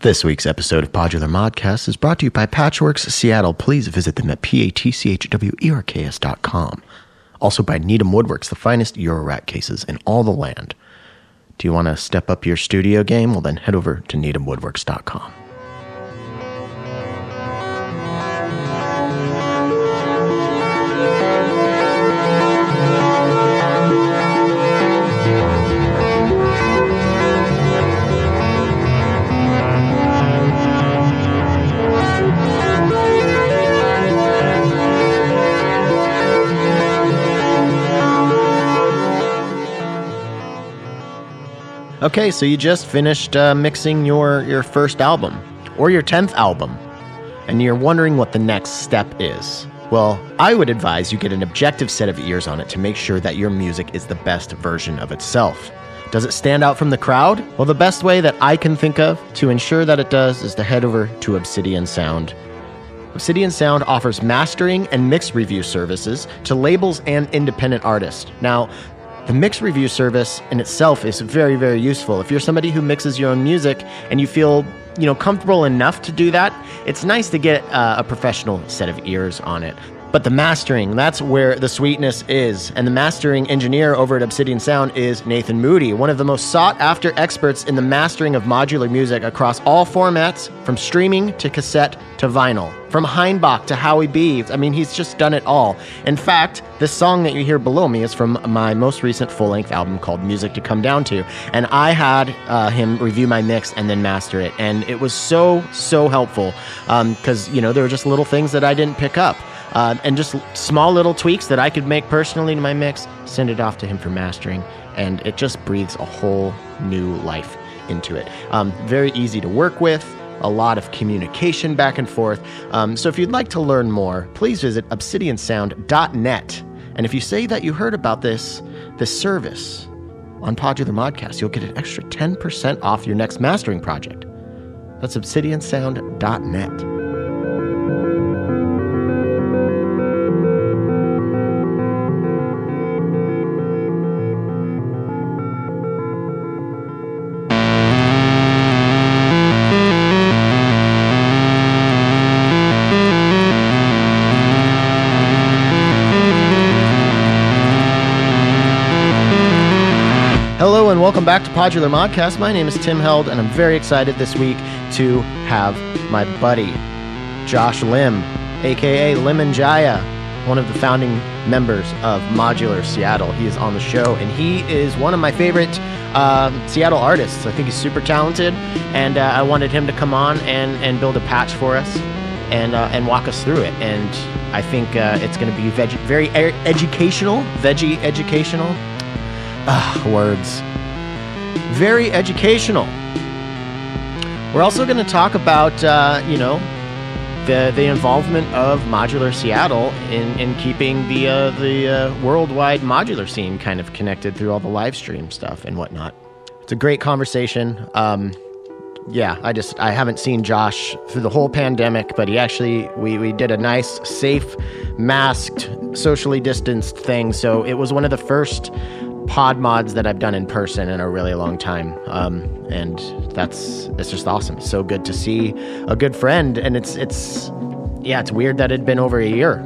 This week's episode of Podular Modcast is brought to you by Patchwerks Seattle. Please visit them at p-a-t-c-h-w-e-r-k-s.com. Also by Needham Woodworks, the finest Eurorack cases in all the land. Do you want to step up your studio game? Well, then head over to needhamwoodworks.com. Okay, so you just finished uh, mixing your, your first album or your 10th album, and you're wondering what the next step is. Well, I would advise you get an objective set of ears on it to make sure that your music is the best version of itself. Does it stand out from the crowd? Well, the best way that I can think of to ensure that it does is to head over to Obsidian Sound. Obsidian Sound offers mastering and mix review services to labels and independent artists. Now, the mix review service in itself is very, very useful. If you're somebody who mixes your own music and you feel, you know, comfortable enough to do that, it's nice to get uh, a professional set of ears on it. But the mastering, that's where the sweetness is. And the mastering engineer over at Obsidian Sound is Nathan Moody, one of the most sought after experts in the mastering of modular music across all formats, from streaming to cassette to vinyl. From Hainbach to Howie B. I mean, he's just done it all. In fact, this song that you hear below me is from my most recent full length album called Music to Come Down to. And I had uh, him review my mix and then master it. And it was so, so helpful because, um, you know, there were just little things that I didn't pick up. Uh, and just small little tweaks that I could make personally to my mix, send it off to him for mastering, and it just breathes a whole new life into it. Um, very easy to work with, a lot of communication back and forth. Um, so if you'd like to learn more, please visit obsidiansound.net. And if you say that you heard about this, this service on Podular Modcast, you'll get an extra 10% off your next mastering project. That's obsidiansound.net. And welcome back to Podular Modcast. My name is Tim Held, and I'm very excited this week to have my buddy Josh Lim, aka Lemon Jaya, one of the founding members of Modular Seattle. He is on the show, and he is one of my favorite uh, Seattle artists. I think he's super talented, and uh, I wanted him to come on and, and build a patch for us and uh, and walk us through it. And I think uh, it's going to be veg- very e- educational, veggie educational. Ah, words. Very educational. We're also going to talk about, uh, you know, the the involvement of Modular Seattle in, in keeping the uh, the uh, worldwide modular scene kind of connected through all the live stream stuff and whatnot. It's a great conversation. Um, yeah, I just I haven't seen Josh through the whole pandemic, but he actually we we did a nice, safe, masked, socially distanced thing. So it was one of the first pod mods that I've done in person in a really long time. Um, and that's it's just awesome. It's so good to see a good friend, and it's it's yeah, it's weird that it'd been over a year.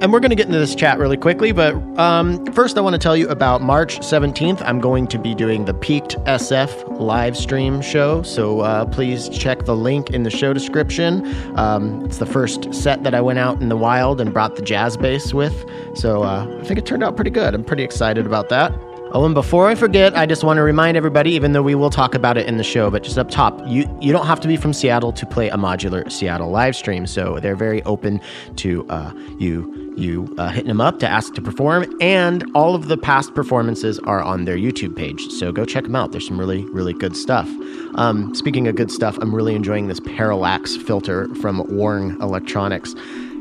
And we're going to get into this chat really quickly, but um, first I want to tell you about March 17th. I'm going to be doing the Peaked SF live stream show, so uh, please check the link in the show description. Um, it's the first set that I went out in the wild and brought the jazz bass with, so uh, I think it turned out pretty good. I'm pretty excited about that. Oh, and before I forget, I just want to remind everybody, even though we will talk about it in the show, but just up top, you you don't have to be from Seattle to play a modular Seattle live stream. So they're very open to uh, you you uh, hitting them up to ask to perform, and all of the past performances are on their YouTube page. So go check them out. There's some really really good stuff. Um, speaking of good stuff, I'm really enjoying this parallax filter from Worng Electronics.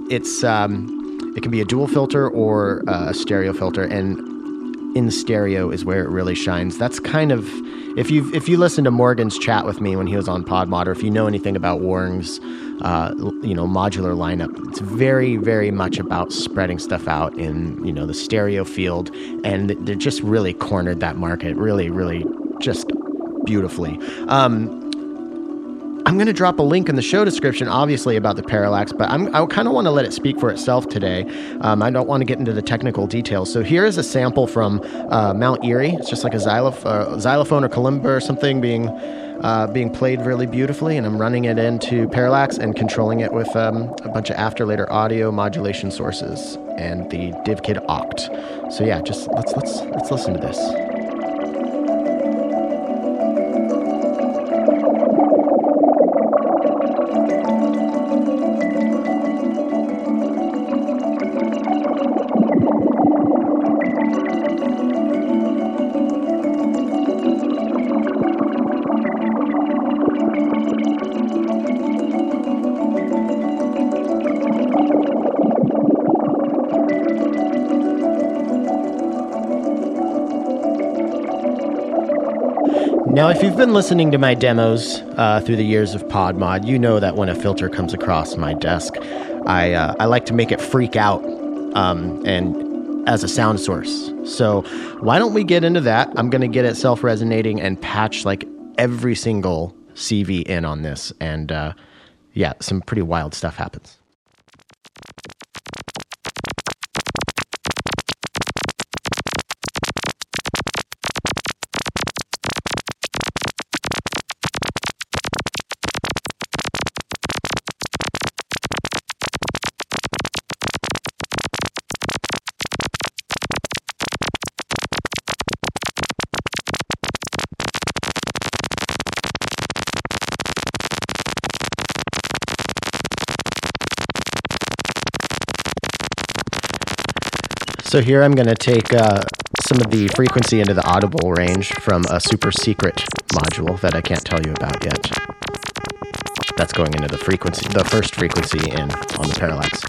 It's um, it can be a dual filter or a stereo filter, and in stereo is where it really shines. That's kind of if you if you listen to Morgan's chat with me when he was on Podmod, or if you know anything about Worng's uh, you know modular lineup, it's very very much about spreading stuff out in you know the stereo field, and they're just really cornered that market, really really just beautifully. Um, I'm going to drop a link in the show description, obviously, about the parallax, but I'm, I kind of want to let it speak for itself today. Um, I don't want to get into the technical details. So here is a sample from uh, Mount Erie. It's just like a uh, xylophone or kalimba or something being uh, being played really beautifully, and I'm running it into parallax and controlling it with um, a bunch of after later audio modulation sources and the DivKid Oct. So yeah, just let's let's let's listen to this. Now, if you've been listening to my demos uh, through the years of PodMod, you know that when a filter comes across my desk, I, uh, I like to make it freak out um, and as a sound source. So why don't we get into that? I'm going to get it self resonating and patch like every single CV in on this, and uh, yeah, some pretty wild stuff happens. So here I'm going to take uh, some of the frequency into the audible range from a super secret module that I can't tell you about yet. That's going into the frequency, the first frequency in on the parallax.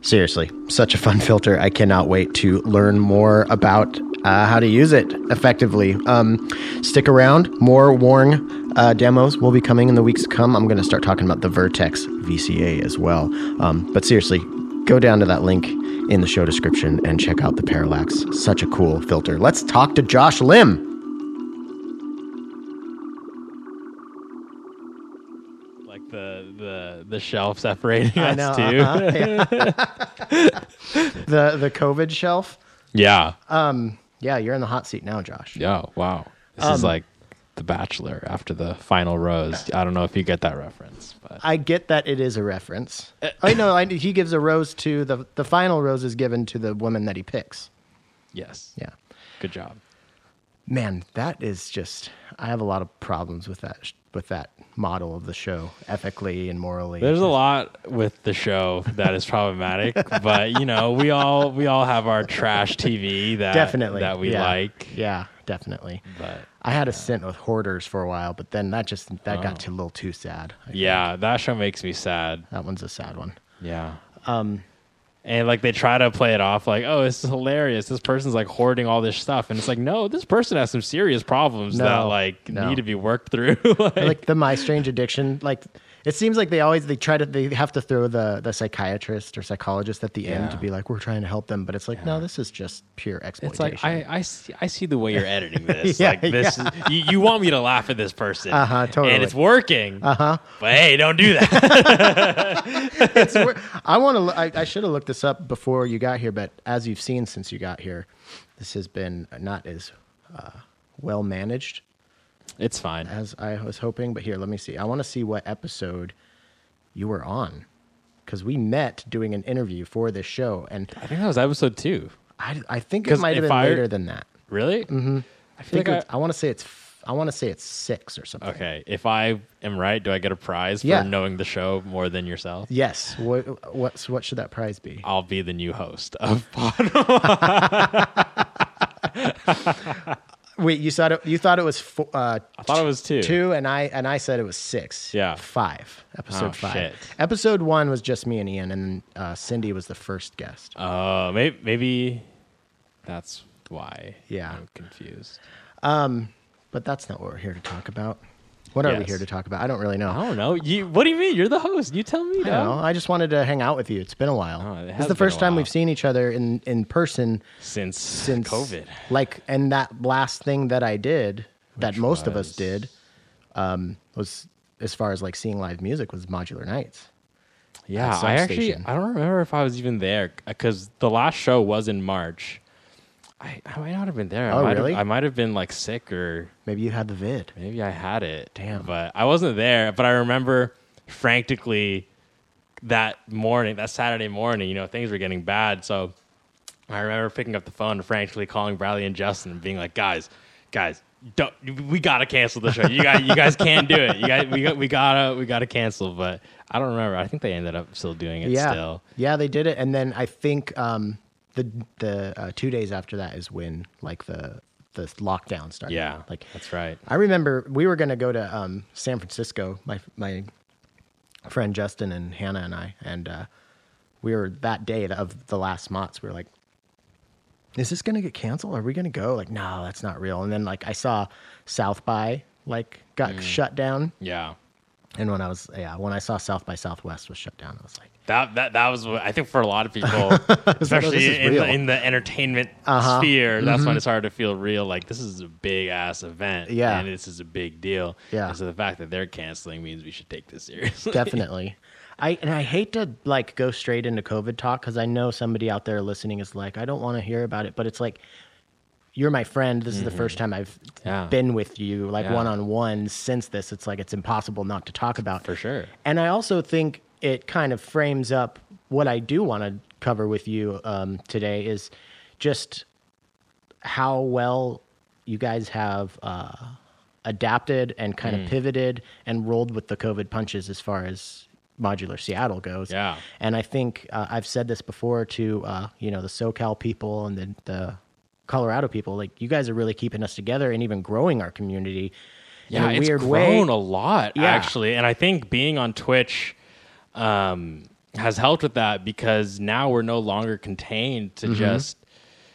Seriously, such a fun filter. I cannot wait to learn more about uh, how to use it effectively. Um, stick around. More Worng uh, demos will be coming in the weeks to come. I'm going to start talking about the Vertex VCA as well. Um, but seriously, go down to that link in the show description and check out the Parallax. Such a cool filter. Let's talk to Josh Lim. Like the the the shelf separating I us know, too. uh-huh, The the COVID shelf. yeah. Um, yeah, you're in the hot seat now, Josh. Yeah. Wow. This Um, is like The Bachelor after the final rose. I don't know if you get that reference, but I get that it is a reference. I know I, he gives a rose to the the final rose is given to the woman that he picks. yes. Yeah. Good job. Man, that is just I have a lot of problems with that with that model of the show ethically and morally. There's a lot with the show that is problematic, but you know, we all we all have our trash TV that definitely that we yeah. like. Yeah, definitely. But I had a stint with hoarders for a while, but then that just that Oh. got too, a little too sad. I- yeah, that show makes me sad. that one's a sad one. Yeah. Um, And like they try to play it off like, oh, this is hilarious. This person's like hoarding all this stuff, and it's like, no, this person has some serious problems No, that like no. need to be worked through. like, like the My Strange Addiction, like it seems like they always they try to they have to throw the the psychiatrist or psychologist at the end to be like we're trying to help them, but it's like no, this is just pure exploitation. it's like I, I see I see the way you're editing this. Yeah, like this, you, you want me to laugh at this person, Uh-huh, totally. and it's working. uh huh. But hey, don't do that. it's I want to. I, I should have looked this up before you got here, but as you've seen since you got here, this has been not as uh, well managed it's fine. as I was hoping. But here, let me see. I want to see what episode you were on because we met doing an interview for this show, and I think that was episode two. I, I think it 'Cause might have if been I- later than that. Really? Mm-hmm. I I feel think like it's, I, want to say it's. f- I want to say it's six or something. I, okay. If I am right, do I get a prize for Yeah. knowing the show more than yourself? Yes. What what's what should that prize be? I'll be the new host of Wait, you thought it, you thought it was four, uh, I thought it was two. two, and I and I said it was six. Yeah. five. Episode Oh, five. shit. Episode one was just me and Ian, and uh, Cindy was the first guest. Uh, maybe, maybe that's why. Yeah. I'm confused. Um, but that's not what we're here to talk about. What are we here to talk about? I don't really know. I don't know. You. What do you mean? You're the host. You tell me. I know. I just wanted to hang out with you. It's been a while. Oh, it this the first time we've seen each other in in person Since since COVID. Like, and that last thing that I did, that Which most of us did, um, was as far as like seeing live music was Modular Nights. Yeah, I actually. I don't remember if I was even there because the last show was in March. I, I might not have been there. I Oh, might really? Have, I might have been like sick or Maybe you had the vid. maybe I had it. Damn. But I wasn't there. But I remember frantically that morning, that Saturday morning, you know, things were getting bad. So I remember picking up the phone and frantically calling Bradley and Justin and being like, guys, guys, don't, we gotta cancel the show. You guys, you guys can't do it. You guys, we got, we gotta, we gotta cancel. But I don't remember. I think they ended up still doing it. yeah, Still. yeah, they did it, and then I think um, the the uh, two days after that is when like the the lockdown started. Yeah. like that's right. I remember we were going to go to um, San Francisco. My my friend Justin and Hannah and I, and uh, we were that day of the last MOTS. We were like, "Is this going to get canceled? Are we going to go?" Like, no, that's not real. And then like I saw South by like got shut down, Yeah. and when I was yeah when I saw South by Southwest was shut down, I was like, That that that was what I think for a lot of people, oh, especially in the, in the entertainment Uh-huh. sphere. That's when it's hard to feel real. Like this is a big ass event, Yeah. and this is a big deal. Yeah. And so the fact that they're canceling means we should take this seriously. definitely. I and I hate to like go straight into COVID talk because I know somebody out there listening is like, I don't want to hear about it, but it's like, you're my friend. This is the first time I've Mm-hmm. Yeah. been with you, like one on one since this. It's like it's impossible not to talk about For sure. And I also think it kind of frames up what I do want to cover with you um, today is just how well you guys have uh, adapted and kind Mm. of pivoted and rolled with the COVID punches as far as modular Seattle goes. Yeah. And I think uh, I've said this before to uh, you know the SoCal people and the, the Colorado people. Like you guys are really keeping us together and even growing our community yeah, in a it's weird grown way. a lot Yeah. actually, and I think being on Twitch um, has helped with that because now we're no longer contained to just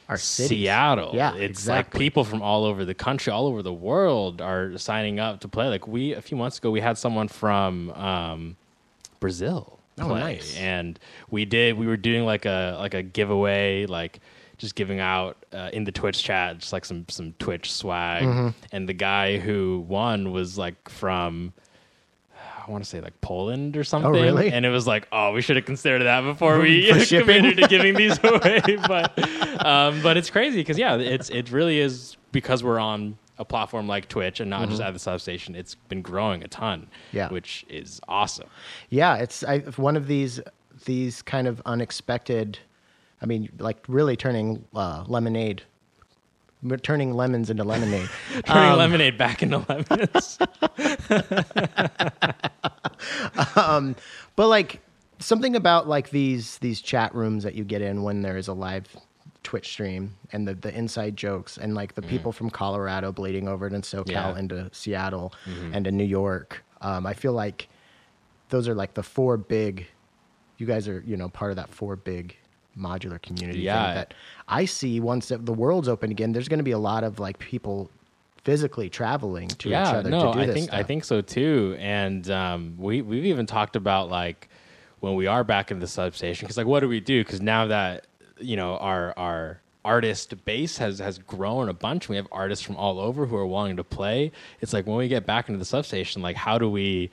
Our cities. Seattle. Yeah, it's like exactly. people from all over the country, all over the world are signing up to play. Like we a few months ago, we had someone from um, Brazil Oh, play, nice. and we did. We were doing like a like a giveaway, like just giving out uh, in the Twitch chat, just like some some Twitch swag. Mm-hmm. And the guy who won was like from. I want to say like Poland or something. Oh, really? And it was like, oh, we should have considered that before we committed to giving these away. but um, but it's crazy because yeah, it's it really is because we're on a platform like Twitch and not just at the substation. It's been growing a ton, Mm-hmm. Yeah. which is awesome. Yeah, it's I, one of these these kind of unexpected. I mean, like really turning uh, lemonade, turning lemons into lemonade. Turning Um, lemonade back into lemons. but like something about like these these chat rooms that you get in when there is a live Twitch stream and the the inside jokes and like the people from Colorado bleeding over it and SoCal Mm-hmm. Yeah. Mm-hmm. into Seattle and to New York. Um, I feel like those are like the four big. You guys are you know part of that four big modular community Yeah. thing that I see once that the world's open again. There's going to be a lot of like people physically traveling to each other no, to do I this think I think so too. And um, we we've even talked about like when we are back in the substation because like what do we do? Because now that you know our our artist base has has grown a bunch. We have artists from all over who are wanting to play. It's like when we get back into the substation, like how do we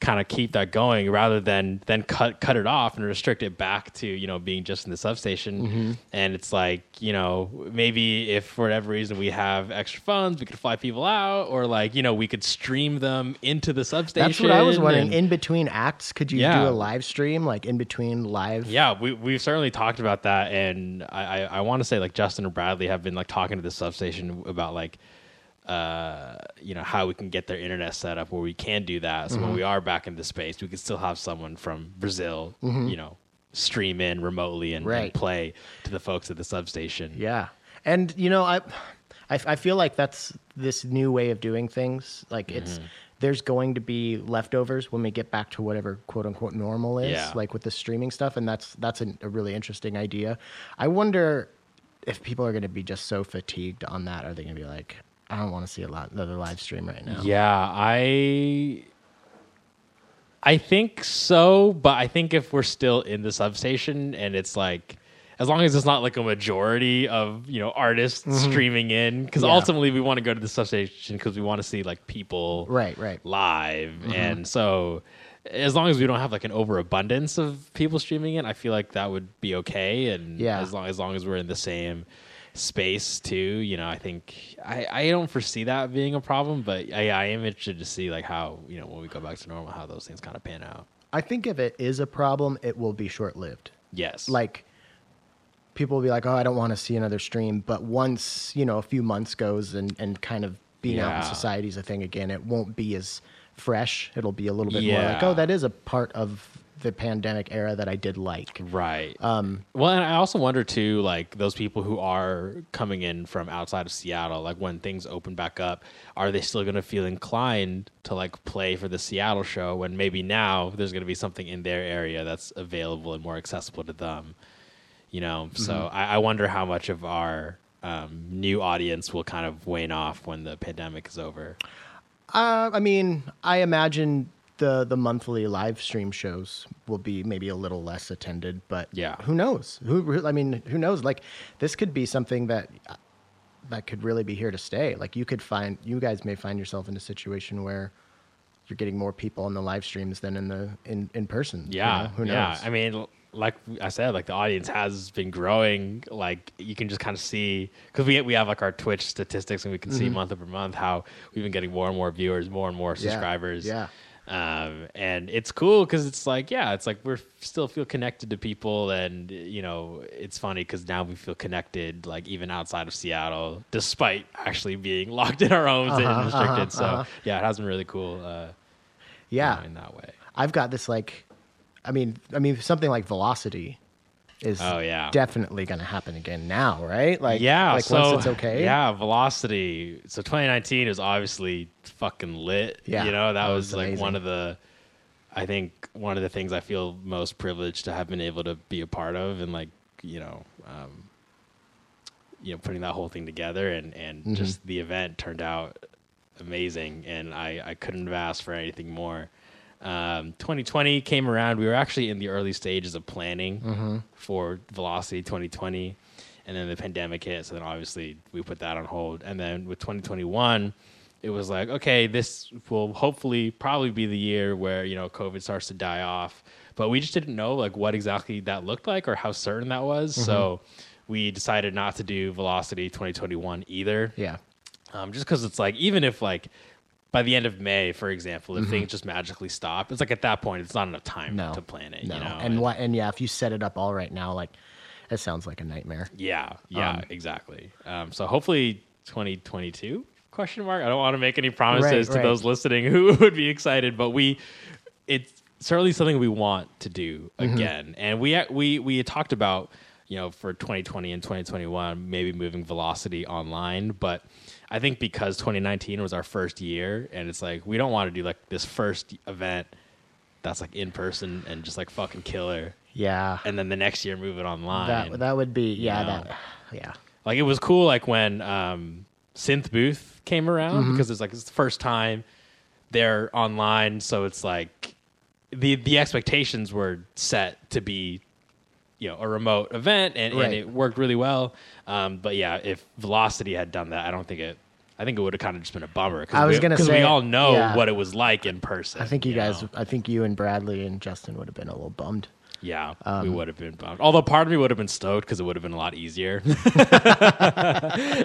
kind of keep that going rather than then cut cut it off and restrict it back to you know being just in the substation Mm-hmm. and it's like you know maybe if for whatever reason we have extra funds we could fly people out or like you know we could stream them into the substation That's what I was wondering. and- In between acts, could you Yeah. do a live stream, like in between live? yeah, we we've certainly talked about that, and I I, I want to say like Justin and Bradley have been like talking to the substation about like uh you know how we can get their internet set up where we can do that. So Mm-hmm. when we are back in the space, we can still have someone from Brazil, you know, stream in remotely and, and Mm-hmm. Play to the folks at the substation. Yeah, and you know, I, I, I feel like that's this new way of doing things. Like Mm-hmm. it's there's going to be leftovers when we get back to whatever quote unquote normal is, Yeah. like with the streaming stuff, and that's that's a, a really interesting idea. I wonder if people are going to be just so fatigued on that. Are they going to be like, I don't want to see a lot another live stream right now. Yeah, I I think so, but I think if we're still in the substation and it's like as long as it's not like a majority of you know artists streaming in because Mm-hmm. Yeah. ultimately we want to go to the substation because we want to see like people Right, right. live Mm-hmm. and so as long as we don't have like an overabundance of people streaming in i feel like that would be okay and Yeah. as long as long as we're in the same space too you know i think i i don't foresee that being a problem but i, I am interested to see like how you know when we go back to normal how those things kind of pan out I think if it is a problem, it will be short lived. yes Like people will be like, "Oh, I don't want to see another stream," but once you know a few months goes and and kind of being out in society is a thing again, it won't be as fresh. It'll be a little bit more like, "Oh, that is a part of the pandemic era that I did like." Right. Um, well, and I also wonder too, like those people who are coming in from outside of Seattle, like when things open back up, are they still going to feel inclined to like play for the Seattle show when maybe now there's going to be something in their area that's available and more accessible to them? You know, so Mm-hmm. I, I wonder how much of our um, new audience will kind of wane off when the pandemic is over. Uh, I mean, I imagine the the monthly live stream shows will be maybe a little less attended, but Yeah. who knows? Who I mean, who knows? Like this could be something that that could really be here to stay. Like you could find you guys may find yourself in a situation where you're getting more people in the live streams than in the in in person. you Yeah, know? who knows? yeah. I mean, like I said, like the audience has been growing. Like you can just kind of see because we we have like our Twitch statistics and we can see month over month how we've been getting more and more viewers, more and more Mm-hmm. Yeah, subscribers. yeah. Um, and it's cool because it's like, yeah, it's like we're still feel connected to people, and you know, it's funny because now we feel connected, like even outside of Seattle, despite actually being locked in our homes Uh-huh, and restricted. uh-huh, so uh-huh. yeah, it has been really cool. Uh, yeah. you know, in that way. I've got this like, I mean, I mean something like Velocity is Oh, yeah. definitely going to happen again now, right? Like yeah, like so once it's okay. Yeah, Velocity. So 2019 is obviously fucking lit. Yeah, you know that, that was, was like one of the. I think one of the things I feel most privileged to have been able to be a part of, and like you know, um, you know, putting that whole thing together, and and Mm-hmm. just the event turned out amazing, and I I couldn't have asked for anything more. Um, 2020 came around. We were actually in the early stages of planning Mm-hmm. for Velocity 2020, and then the pandemic hit. So then obviously we put that on hold. And then with 2021, it was like, okay, this will hopefully probably be the year where you know COVID starts to die off. But we just didn't know like what exactly that looked like or how certain that was. So we decided not to do Velocity 2021 either Yeah. um, just because it's like even if like by the end of May, for example, if things just magically stop, it's like at that point it's not enough time Mm-hmm. No. to plan it. No. You know, and what and yeah, if you set it up all right now, like it sounds like a nightmare. yeah, yeah, Um, exactly. Um, so hopefully 2022 question mark. I don't want to make any promises Right, to right. those listening who would be excited, but we it's certainly something we want to do Mm-hmm. again. And we we we talked about you know for 2020 and 2021 maybe moving Velocity online, but I think because 2019 was our first year, and it's like we don't want to do like this first event that's like in person and just like fucking killer, Yeah. and then the next year move it online. That that would be yeah, know. that yeah. Like it was cool, like when um, Synth Booth came around Mm-hmm. because it's like it's the first time they're online, so it's like the the expectations were set to be you know a remote event, and, Right. and it worked really well. Um, but yeah, if Velocity had done that, I don't think it. I think it would have kind of just been a bummer. I was we, gonna 'cause we all know yeah. what it was like in person. I think you, guys know? I think you and Bradley and Justin would have been a little bummed. Yeah, Um, we would have been bummed. Although part of me would have been stoked because it would have been a lot easier.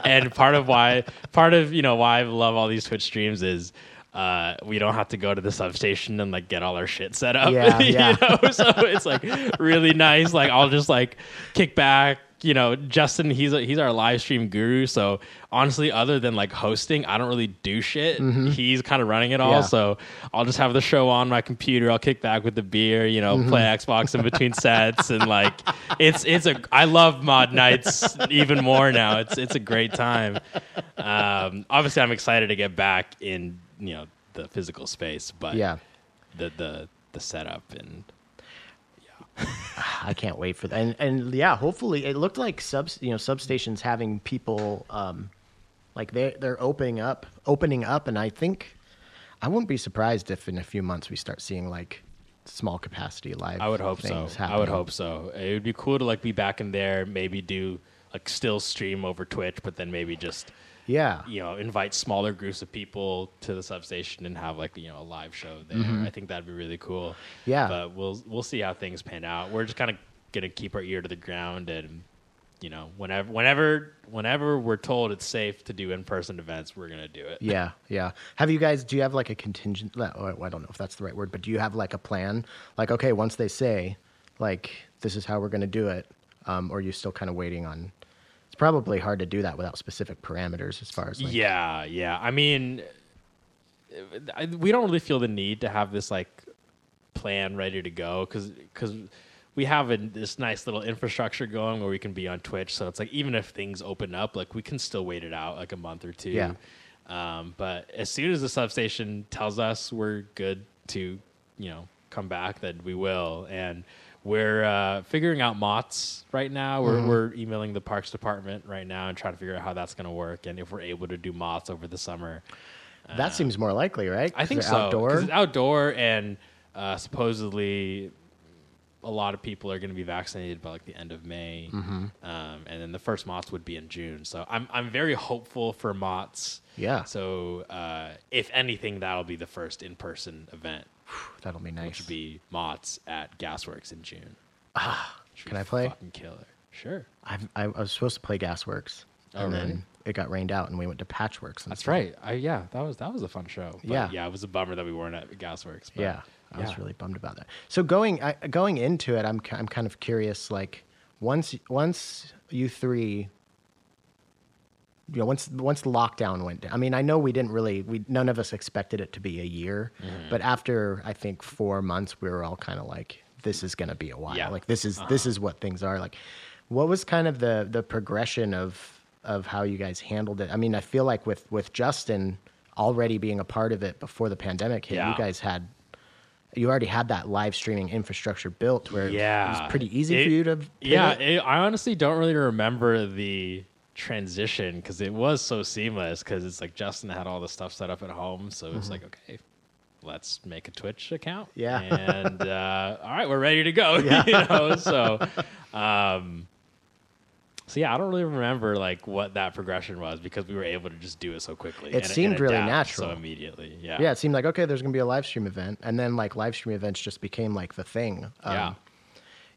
and part of why, part of you know why I love all these Twitch streams is uh, we don't have to go to the substation and like get all our shit set up. Yeah, yeah. know? So it's like really nice. Like I'll just like kick back. You know, Justin, he's a, he's our live stream guru. So honestly, other than like hosting, I don't really do shit. He's kind of running it all. Mm-hmm. Yeah. So I'll just have the show on my computer. I'll kick back with the beer. You Mm-hmm. know, play Xbox in between sets, and like it's it's a I love mod nights even more now. It's it's a great time. Um, obviously, I'm excited to get back in you know the physical space, but Yeah. the the the setup and yeah. I can't wait for that. And and yeah, hopefully it looked like subs you know substations having people um Like they they're opening up, opening up, and I think I wouldn't be surprised if in a few months we start seeing like small capacity live. I would hope so. things I would hope so. It would be cool to like be back in there, maybe do like still stream over Twitch, but then maybe just Yeah, you know invite smaller groups of people to the substation and have like you know a live show there. I think that'd be really cool. Mm-hmm. Yeah. but we'll we'll see how things pan out. We're just kind of gonna keep our ear to the ground and you know whenever whenever whenever we're told it's safe to do in person events, we're gonna do it. yeah, yeah. Have you guys? Do you have like a contingent? oh, I don't know if that's the right word, but do you have like a plan? Like, okay, once they say, like, this is how we're going to do it, um, or are you still kind of waiting on? It's probably hard to do that without specific parameters as far as like, Yeah, yeah. I mean, I, we don't really feel the need to have this like plan ready to go because we have a, this nice little infrastructure going where we can be on Twitch. So it's like even if things open up, like we can still wait it out like a month or two. Yeah. Um, but as soon as the substation tells us we're good to, you know, come back, then we will. And we're uh, figuring out MOTS right now. We're, Mm-hmm. we're emailing the parks department right now and trying to figure out how that's going to work and if we're able to do MOTS over the summer. that seems more likely, right? I think so. Outdoor. it's outdoor, and uh, supposedly a lot of people are going to be vaccinated by like the end of May, Mm-hmm. um, and then the first MOTS would be in June. So I'm I'm very hopeful for MOTS. Yeah. So uh, if anything, that'll be the first in person event, That'll be which nice. would be MOTS at Gasworks in June. Ah, can I play? Fucking killer. Sure. I've, I, I was supposed to play Gasworks, Oh, and really? then it got rained out, and we went to Patchwerks. That's instead. right. I, yeah, that was that was a fun show. But Yeah. yeah. It was a bummer that we weren't at Gasworks. But Yeah, I was really bummed about that. So going I, going into it, I'm I'm kind of curious. Like once once you three, you know, once once the lockdown went down. I mean, I know we didn't really we none of us expected it to be a year, Mm-hmm. but after I think four months, we were all kind of like, this is going to be a while. Yeah. Uh-huh. Like this is this is what things are. Like, what was kind of the the progression of of how you guys handled it? I mean, I feel like with with Justin already being a part of it before the pandemic hit, you guys had you already had that live streaming infrastructure built where yeah. it was pretty easy It- for you to Yeah, it, I honestly don't really remember the transition because it was so seamless. Because it's like Justin had all the stuff set up at home, so it's like okay, let's make a Twitch account. Mm-hmm. Yeah. and uh, all right, we're ready to go. Yeah. you know, so. Um, so yeah, I don't really remember like what that progression was because we were able to just do it so quickly. It and- seemed and really natural. so immediately. Yeah, yeah, it seemed like okay, there's gonna be a live stream event, and then like live stream events just became like the thing. Um, yeah.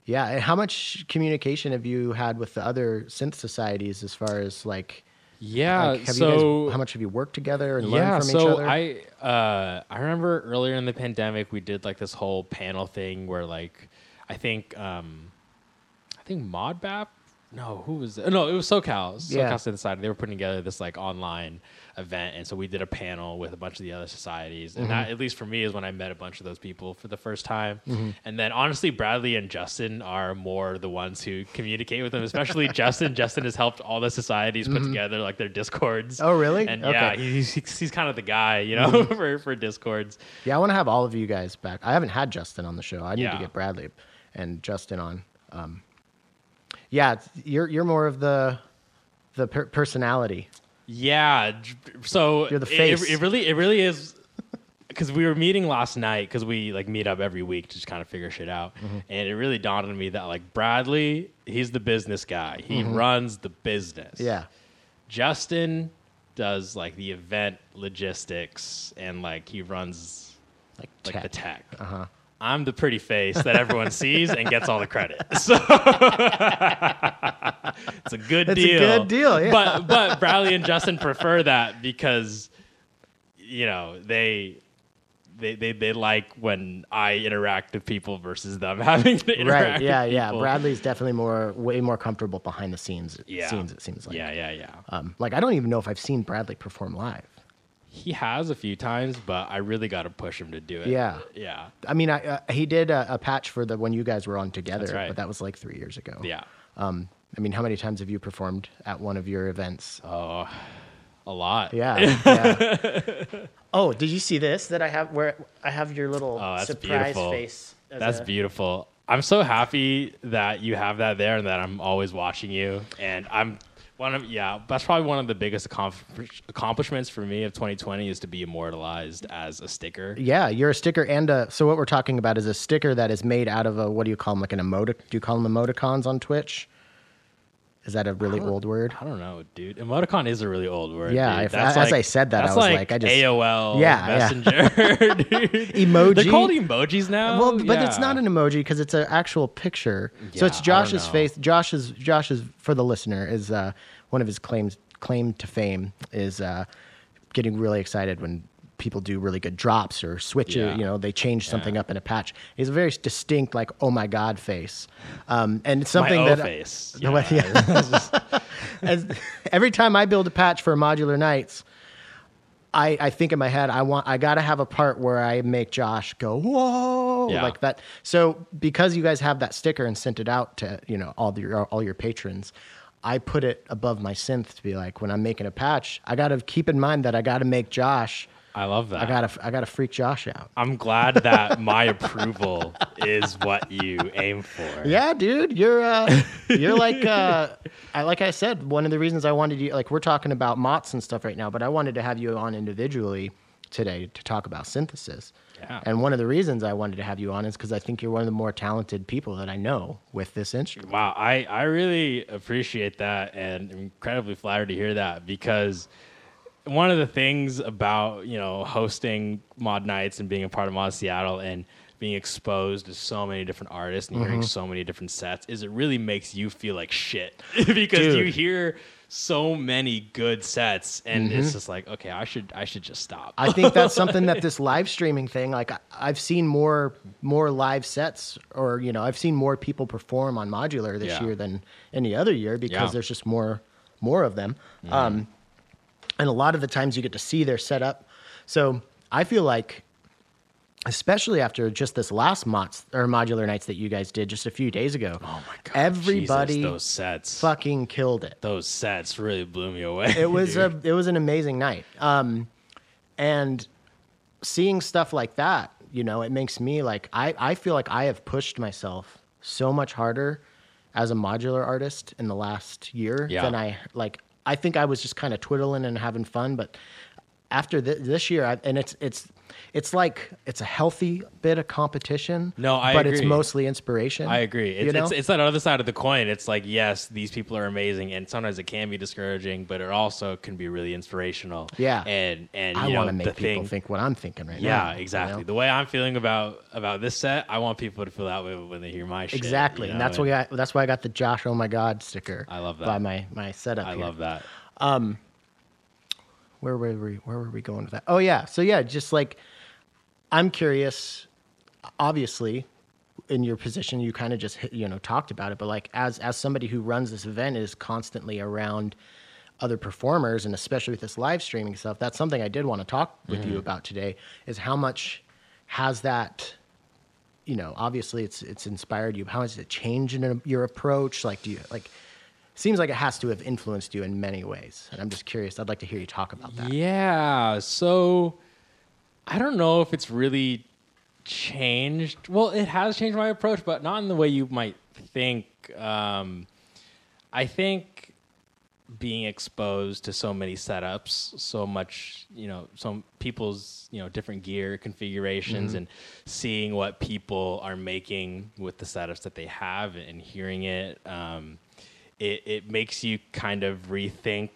Yeah. And how much communication have you had with the other synth societies as far as like, Yeah, like, have so you guys, how much have you worked together and learned from so each other? I uh, I remember earlier in the pandemic we did like this whole panel thing where like I think um, I think Modbap no who was it? no it was SoCal SoCal Yeah. Synthesizer they were putting together this like online event and so we did a panel with a bunch of the other societies and Mm-hmm. that at least for me is when I met a bunch of those people for the first time and then honestly Bradley and Justin are more the ones who communicate with them especially Justin Justin has helped all the societies put together like their discords Mm-hmm. Oh, really? and Okay. Mm-hmm. yeah, he's, he's, he's kind of the guy, you know, for, for discords. yeah, I want to have all of you guys back. I haven't had Justin on the show. I need to get Bradley and Justin on. Um, yeah, you're you're more of the the per- personality. Yeah, so You're the it- face. It, it really, it really is. Because we were meeting last night, because we like meet up every week to just kind of figure shit out, Mm-hmm. and it really dawned on me that like Bradley, he's the business guy. He runs the business. Mm-hmm. Yeah. Justin does like the event logistics and like he runs Like, like tech. the tech. Uh-huh. I'm the pretty face that everyone sees and gets all the credit. So it's a good deal. It's a good deal, yeah. But but Bradley and Justin prefer that because you know they. They, they, they like when I interact with people versus them having to interact Right. Yeah. Yeah. Bradley's definitely more, way more comfortable behind the scenes. Yeah. Scenes. It seems like. yeah, yeah, yeah. Um, like I don't even know if I've seen Bradley perform live. He has a few times, but I really got to push him to do it. Yeah. Yeah. I mean, I, uh, he did a, a patch for the when you guys were on together, right. but that was like three years ago. Yeah. Um, I mean, how many times have you performed at one of your events? Oh, a lot. Yeah. yeah. oh, did you see this that I have where I have your little Oh, that's surprise beautiful. face? That's a- beautiful. I'm so happy that you have that there and that I'm always watching you. And I'm One of yeah, that's probably one of the biggest accomplish- accomplishments for me of 2020 is to be immortalized as a sticker. Yeah, you're a sticker and a. So what we're talking about is a sticker that is made out of a. What do you call them? Like an emotic? Do you call them emoticons on Twitch? Is that a really old word? I don't know, dude. Emoticon is a really old word. Yeah, dude. if- That's as I said that, I was like, I just- AOL Yeah, yeah. Messenger, dude. Emoji. They're called emojis now. Well, but it's not an emoji because it's an actual picture. so it's Josh's face. Josh's Josh's for the listener is uh, one of his claims claim to fame is uh, getting really excited when people do really good drops or switch it. Yeah. You know, they change something Yeah. up in a patch. He's a very distinct like oh my god face, um, and it's something My that face. The way- yeah. As, every time I build a patch for Modular Nights, I, I think in my head, I want, I gotta have a part where I make Josh go, whoa, Yeah. like that. So because you guys have that sticker and sent it out to you know all your all your patrons, I put it above my synth to be like when I'm making a patch, I gotta keep in mind that I gotta make Josh, I love that. I gotta I gotta freak Josh out. I'm glad that my approval is what you aim for. Yeah, dude, you're uh, you're like uh, I like I said, one of the reasons I wanted you like we're talking about mots and stuff right now, but I wanted to have you on individually today to talk about synthesis. Yeah. And one of the reasons I wanted to have you on is because I think you're one of the more talented people that I know with this instrument. Wow, I, I really appreciate that and I'm incredibly flattered to hear that because one of the things about, you know, hosting Mod Nights and being a part of Mod Seattle and being exposed to so many different artists and Mm-hmm. hearing so many different sets is it really makes you feel like shit because you hear so many good sets and it's just like okay I should I should just stop Mm-hmm. I think that's something that this live streaming thing, like I've seen more more live sets, or you know, I've seen more people perform on modular this Yeah. year than any other year because Yeah. Mm-hmm. there's just more more of them. Um, and a lot of the times you get to see their setup. So I feel like, especially after just this last mods or modular nights that you guys did just a few days ago, oh my god everybody Jesus, those sets fucking killed it. those sets really blew me away it was dude. a it was an amazing night um and seeing stuff like that you know it makes me like i i feel like i have pushed myself so much harder as a modular artist in the last year Yeah. than i like i think i was just kind of twiddling and having fun but after th- this year I, and it's it's it's like it's a healthy bit of competition No, I but it's mostly inspiration I agree. It's, you know? it's it's that other side of the coin. It's like yes, these people are amazing, and sometimes it can be discouraging, but it also can be really inspirational. Yeah. and and i want to make people thing, think what i'm thinking right now Yeah, you exactly. know? The way I'm feeling about about this set, I want people to feel that way when they hear my shit. Exactly, you and know, that's why I, that's why I got the Josh Oh my God sticker. I love that. by my my setup. I here. love that. Um, Where were we? Where were we going with that? Oh yeah, so yeah, just like I'm curious. Obviously, in your position, you kind of just you know talked about it, but like as as somebody who runs this event is constantly around other performers and especially with this live streaming stuff, that's something I did want to talk with Mm-hmm. you about today. Is how much has that you know, obviously it's it's inspired you. How has it changed in your approach? Like, do you like? Seems like it has to have influenced you in many ways, and I'm just curious. I'd like to hear you talk about that. Yeah. So I don't know if it's really changed. Well, it has changed my approach, but not in the way you might think. Um, I think being exposed to so many setups, so much, you know, some people's, you know, different gear configurations and seeing what people are making with the setups that they have and hearing it, um, it, it makes you kind of rethink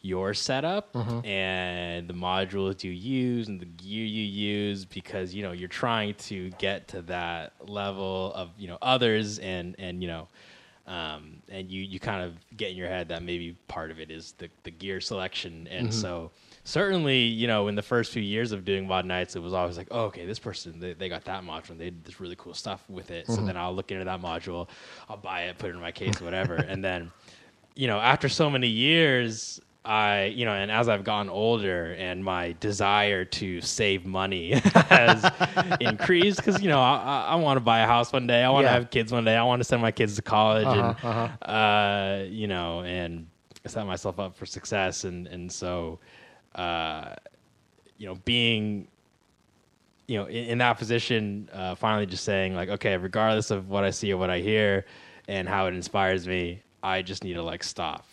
your setup and the modules you use and the gear you use because you know you're trying to get to that level of you know others and and you know um, and you you kind of get in your head that maybe part of it is the the gear selection. And so certainly you know in the first few years of doing mod nights it was always like oh, okay this person they, they got that module and they did this really cool stuff with it so then I'll look into that module I'll buy it put it in my case whatever and then you know, after so many years, I, you know, and as I've gotten older and my desire to save money has increased because, you know, I, I, want to buy a house one day. I want to Yeah. have kids one day. I want to send my kids to college Uh-huh, and, uh, you know, and set myself up for success. And, and so, uh, you know, being, you know, in, in that position, uh, finally just saying like, okay, regardless of what I see or what I hear and how it inspires me, I just need to like stop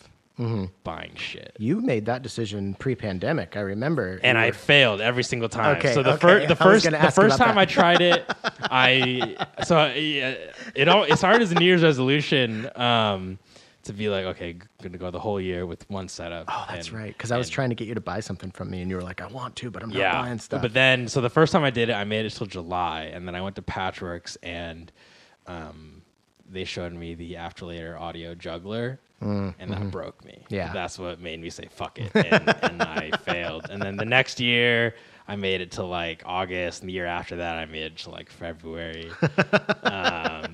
buying shit. You made that decision pre-pandemic. I remember. and You I failed every single time. Okay, so the okay. first, the first, the first time that. I tried it, I so yeah, it all it started as a New Year's resolution um, to be like, okay, g- gonna go the whole year with one setup. oh, that's and- right. Because I was and- trying to get you to buy something from me, and you were like, "I want to, but I'm not buying stuff." But then, so the first time I did it, I made it till July, and then I went to Patchwerks, and um, they showed me the After Later Audio Juggler, and that broke me. Mm-hmm. Yeah. that's what made me say fuck it, and, and I failed. And then the next year, I made it to like August, and the year after that, I made it to like February.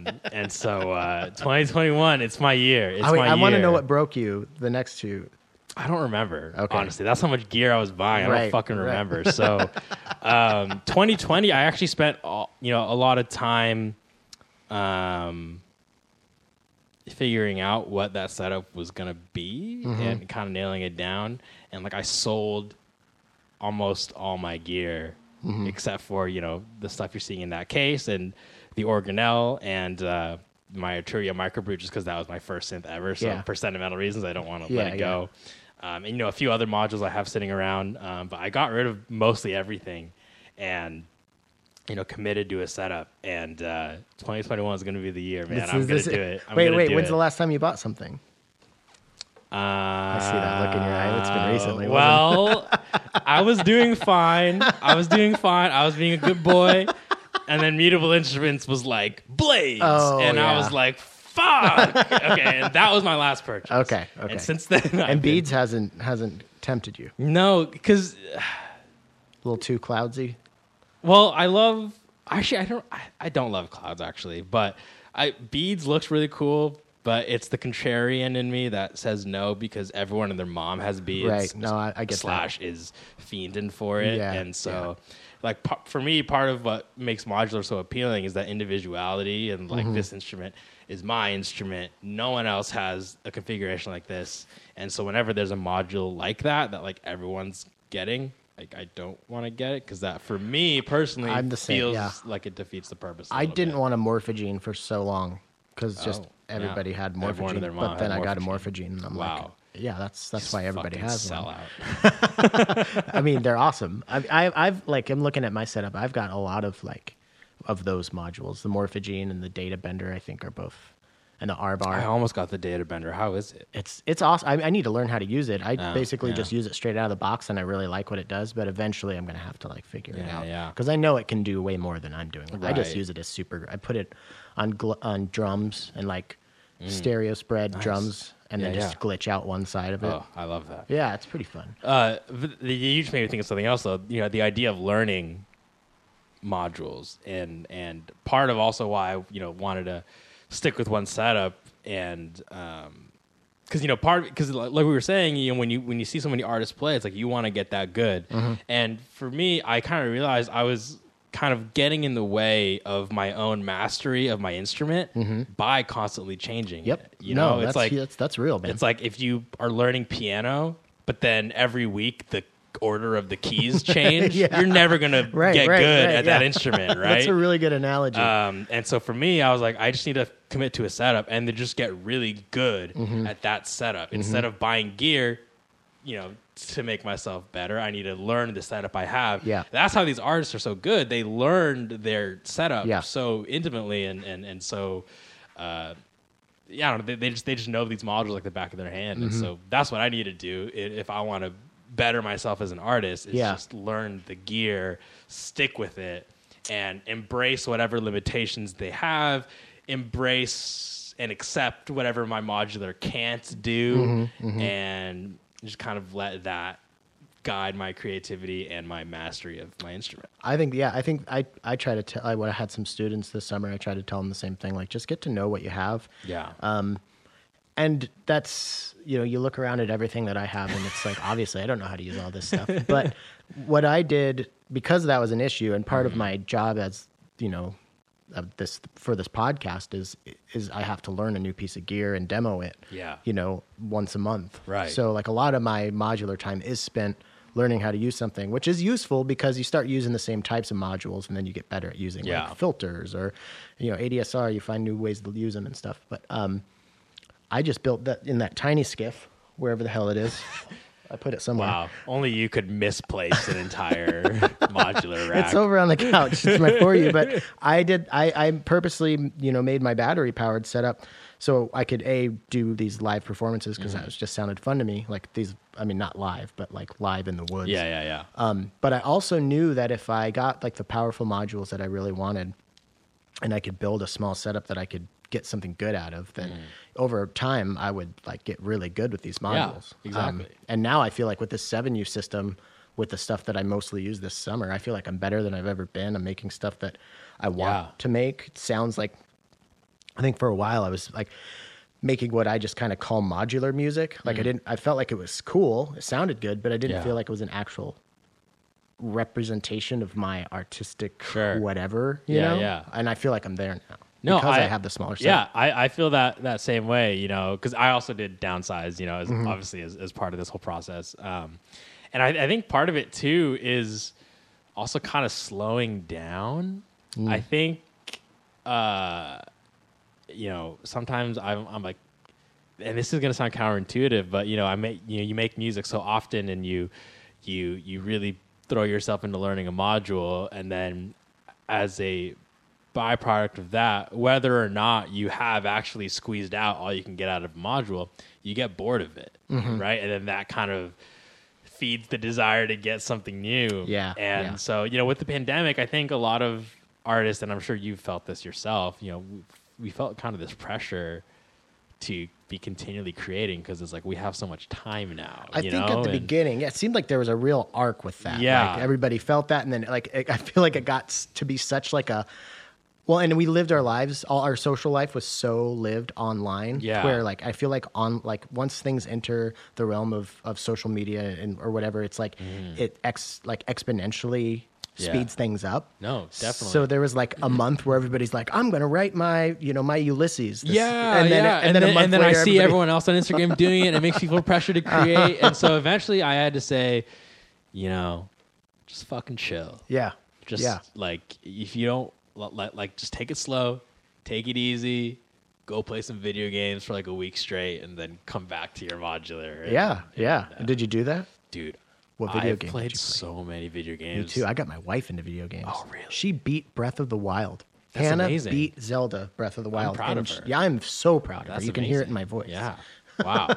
um, and so, uh, 2021, it's my year. It's I, my I want to year. know what broke you. The next two. I don't remember. Okay. Honestly, that's how much gear I was buying. I Right, don't fucking right. remember. So, um, 2020, I actually spent all, you know a lot of time um, figuring out what that setup was gonna be Mm-hmm. and kind of nailing it down. And like I sold almost all my gear Mm-hmm. except for you know the stuff you're seeing in that case and the organelle and uh, my Arturia MicroBrute just because that was my first synth ever. So Yeah. for sentimental reasons, I don't want to Yeah, let it yeah. go. Um, and you know a few other modules I have sitting around, um, but I got rid of mostly everything and you know committed to a setup. And uh, 2021 is going to be the year, man. This I'm going to do it. I'm wait, wait. When's it. the last time you bought something? I see that look in your eye. It's been recently, Well, I was doing fine. I was doing fine. I was being a good boy. And then Mutable Instruments was like, Blades. Oh, and I was like, fuck. okay. And that was my last purchase. Okay, okay. And since then, I've And been- beads hasn't hasn't tempted you. No, because, A little too cloudsy. well, I love, actually, I don't, I, I don't love clouds actually, but I, beads looks really cool. But it's the contrarian in me that says no because everyone and their mom has beads. Right. No, I- I get slash is fiending for it, Yeah, and so like pa- for me, part of what makes modular so appealing is that individuality, and like Mm-hmm. this instrument is my instrument. No one else has a configuration like this, and so whenever there's a module like that that like everyone's getting. Like I don't want to get it because that, for me personally, I'm the same, feels yeah. like it defeats the purpose. I didn't bit. want a morphogene for so long because just Oh, yeah. everybody had Everyone morphogene. and their mom But then I got a morphogene. morphogene, and I'm Wow. like, yeah, that's that's Just why everybody has sell one. out. I mean, they're awesome. I, I, I've like I'm looking at my setup. I've got a lot of like of those modules. The morphogene and the data bender, I think, are both, and the Arbhar. I almost got the data bender. How is it? It's it's awesome. I, I need to learn how to use it. I Oh, basically yeah. just use it straight out of the box, and I really like what it does. But eventually, I'm gonna have to like figure it out. yeah. Because I know it can do way more than I'm doing. I just use it as super. I put it on gl- on drums and like stereo spread Mm. Nice. drums, and then Yeah, just yeah. glitch out one side of it. Oh, I love that. Yeah, it's pretty fun. Uh, you just made me think of something else, though. You know, the idea of learning modules, and and part of also why I, you know wanted to stick with one setup, and because you know part because like we were saying, you know, when you when you see so many artists play, it's like you want to get that good. Mm-hmm. And for me, I kind of realized I was kind of getting in the way of my own mastery of my instrument by constantly changing. Mm-hmm. Yep. it. You no, know, it's that's, like that's that's real, man. it's like if you are learning piano, but then every week the order of the keys change, Yeah. you're never gonna Right, get right, good right, at that instrument, right? That's a really good analogy. um, and so for me, I was like, I just need to commit to a setup and to just get really good Mm-hmm. at that setup instead of buying gear. You know, to make myself better, I need to learn the setup I have. Yeah. that's how these artists are so good. They learned their setup Yeah. so intimately and and and so. Uh, yeah, I don't know. They, they just they just know these modules like the back of their hand, Mm-hmm. and so that's what I need to do if I want to better myself as an artist. Is Yeah. just learn the gear, stick with it, and embrace whatever limitations they have. Embrace and accept whatever my modular can't do, Mm-hmm, and just kind of let that guide my creativity and my mastery of my instrument. I think yeah, I think I I try to tell I would have had some students this summer. I try to tell them the same thing. Like just get to know what you have. Yeah. Um, and that's you know you look around at everything that i have and it's like obviously i don't know how to use all this stuff but what i did because that was an issue and part of my job as you know of this for this podcast is is i have to learn a new piece of gear and demo it Yeah. you know once a month Right. so like a lot of my modular time is spent learning how to use something which is useful because you start using the same types of modules and then you get better at using Yeah. like filters or you know adsr you find new ways to use them and stuff but um I just built that in that tiny skiff, wherever the hell it is. I put it somewhere. Wow. Only you could misplace an entire modular rack. It's over on the couch. It's my for you, but I did. I, I purposely, you know, made my battery powered setup so I could a do these live performances because Mm-hmm. that was just sounded fun to me. Like these, I mean, not live, but like live in the woods. yeah, yeah, yeah. Um, but I also knew that if I got like the powerful modules that I really wanted, and I could build a small setup that I could get something good out of, then over time I would like get really good with these Mm. Yeah, modules. Um, exactly. and now I feel like with this seven U system, with the stuff that I mostly use this summer, I feel like I'm better than I've ever been. I'm making stuff that I want Yeah. to make. It sounds like I think for a while I was like making what I just kind of call modular music. Like I didn't I felt like it was cool. It sounded good, but I didn't Mm. Yeah. feel like it was an actual representation of my artistic Sure. whatever, you Yeah, know? yeah. And I feel like I'm there now. No, because I, have the smaller set. Yeah, I, I feel that that same way, you know, because I also did downsize, you know, as, Mm-hmm. obviously as, as part of this whole process. Um, and I, I think part of it too is also kind of slowing down. Mm. I think, uh, you know, sometimes I'm, I'm like, and this is going to sound counterintuitive, but you know, I make you know you make music so often, and you you you really throw yourself into learning a module, and then as a byproduct of that, whether or not you have actually squeezed out all you can get out of a module, you get bored of it, Mm-hmm. right? And then that kind of feeds the desire to get something new. Yeah, And yeah. so, you know, with the pandemic, I think a lot of artists, and I'm sure you've felt this yourself, you know, we, we felt kind of this pressure to be continually creating because it's like we have so much time now. I think know? at the And- beginning, yeah, it seemed like there was a real arc with that. Yeah. Like everybody felt that, and then like it, I feel like it got to be such like a well, and we lived our lives. All our social life was so lived online. Yeah. where like I feel like on like once things enter the realm of of social media and or whatever, it's like it ex like exponentially. Mm. Yeah. Speeds things up. No, definitely. So there was like a month where everybody's like, "I'm gonna write my, you know, my Ulysses." this- Yeah, and then yeah. and, then, a month and then I later, see everyone else on Instagram doing it, and it makes me feel pressure to create. and so eventually, I had to say, you know, just fucking chill. Yeah, Just yeah. like if you don't like, like just take it slow, take it easy, go play some video games for like a week straight, and then come back to your modular. and- Yeah, yeah. and, uh, Did you do that? dude. What video games? I've game did played so many video games. Me too. I got my wife into video games. Oh, really? She beat Breath of the Wild. That's Hannah amazing. beat Zelda Breath of the Wild. I'm proud and of she- her. yeah, I'm so proud of That's her. You can hear it in my voice. Yeah. Wow.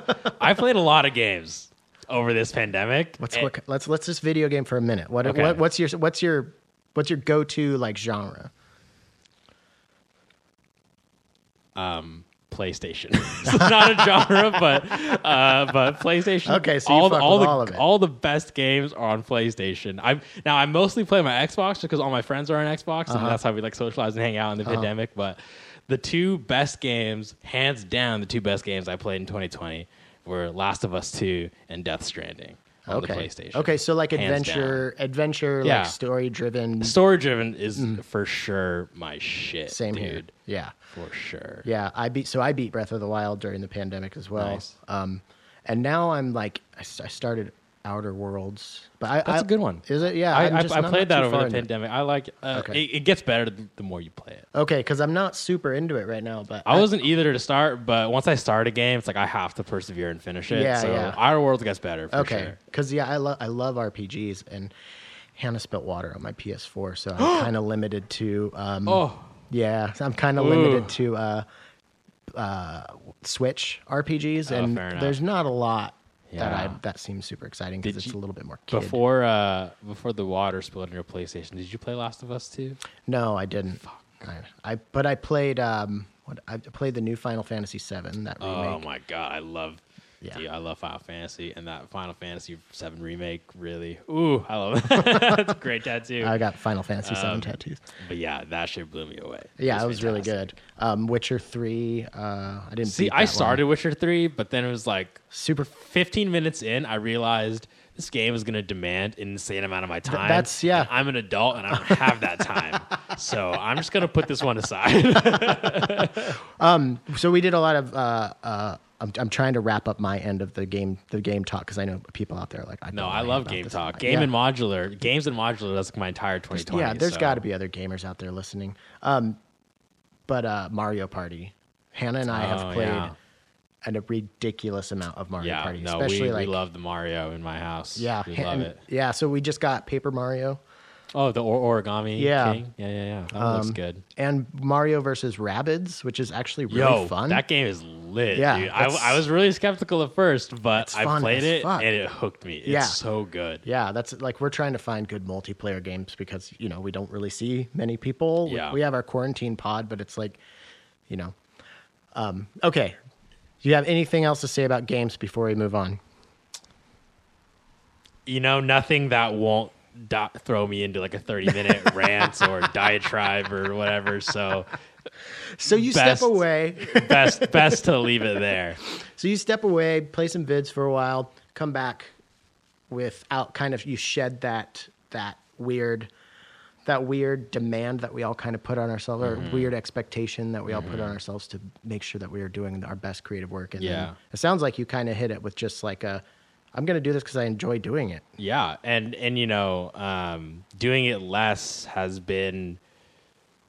I played a lot of games over this pandemic. Let's look. Let's let's just video game for a minute. What, Okay. what what's your what's your what's your go to like genre? PlayStation. it's not a genre, but uh, but PlayStation. Okay, so you all fuck all with the all of it. all the best games are on PlayStation. I now I mostly play my Xbox just because all my friends are on Xbox, Uh-huh. and that's how we like socialize and hang out in the pandemic. But the two best games, hands down, the two best games I played in 2020 were Last of Us 2 and Death Stranding on okay. the PlayStation. Okay, so like adventure, adventure, Yeah. like story driven. Story driven is for sure my shit. Mm. Same dude. here. Yeah, For sure. yeah. I beat so I beat Breath of the Wild during the pandemic as well. Nice. Um, and now I'm like I started Outer Worlds, but I, That's I- a good one. Is it? Yeah, I, I, just I played that over the into it. pandemic. I like uh, Okay. it, it gets better the, more you play it. Okay, because I'm not super into it right now, but I wasn't either to start, but once I start a game, it's like I have to persevere and finish it. Yeah, so yeah. Outer Worlds gets better for okay. sure. Because yeah, I love I love RPGs, and Hannah spilt water on my PS4, so I'm kind of limited to. Um, Oh, yeah, I'm kind of limited to uh, uh, Switch RPGs, Oh, and enough. there's not a lot that I Yeah. that seems super exciting because it's you- a little bit more kid. before uh, before the water spilled on your PlayStation, did you play Last of Us 2? No, I didn't. I, I but I played um what I played the new Final Fantasy VII that remake. Oh my god, I love. Yeah. Dude, I love Final Fantasy and that Final Fantasy VII remake. Really, ooh, I love that. That's a great tattoo. I got Final Fantasy VII Um, tattoos. but yeah, that shit blew me away. Yeah, it was really good. Um, Witcher three. Uh, I didn't See, beat I that one. started Witcher 3, but then it was like super 15 minutes in, I realized this game is going to demand an insane amount of my time. that's- yeah. I'm an adult and I don't have that time. so I'm just going to put this one aside. um, so we did a lot of uh, uh, I'm, I'm trying to wrap up my end of the game the game talk because I know people out there are like I no, I love game talk. Game yeah. and modular. Games and modular, that's like my entire 2020. yeah there's so- got to be other gamers out there listening um, but uh, Mario Party Hannah and I Oh, have played yeah. a ridiculous amount of Mario yeah, Party, no, especially we, like we love the Mario in my house. yeah, we love it. yeah. So we just got Paper Mario Oh, the or- origami Yeah. king. Yeah, yeah, yeah. That looks Um, good. and Mario versus Rabbids, which is actually really Yo, fun. that game is lit. Yeah, dude. I, I was really skeptical at first, but I fun played it and it hooked me. It's Yeah. so good. Yeah, that's like we're trying to find good multiplayer games because you know we don't really see many people. We- Yeah. We, have our quarantine pod, but it's like, you know, um, okay. Do you have anything else to say about games before we move on? You know, nothing that won't do- throw me into like a 30 minute rant or diatribe or whatever. So So you Best. step away. best best to leave it there. So you step away, play some vids for a while, come back without kind of you shed that that weird that weird demand that we all kind of put on ourselves or Mm-hmm. weird expectation that we all put on ourselves to make sure that we are doing our best creative work and then Yeah. it sounds like you kind of hit it with just like a I'm going to do this cuz I enjoy doing it. Yeah, and and you know, um, doing it less has been,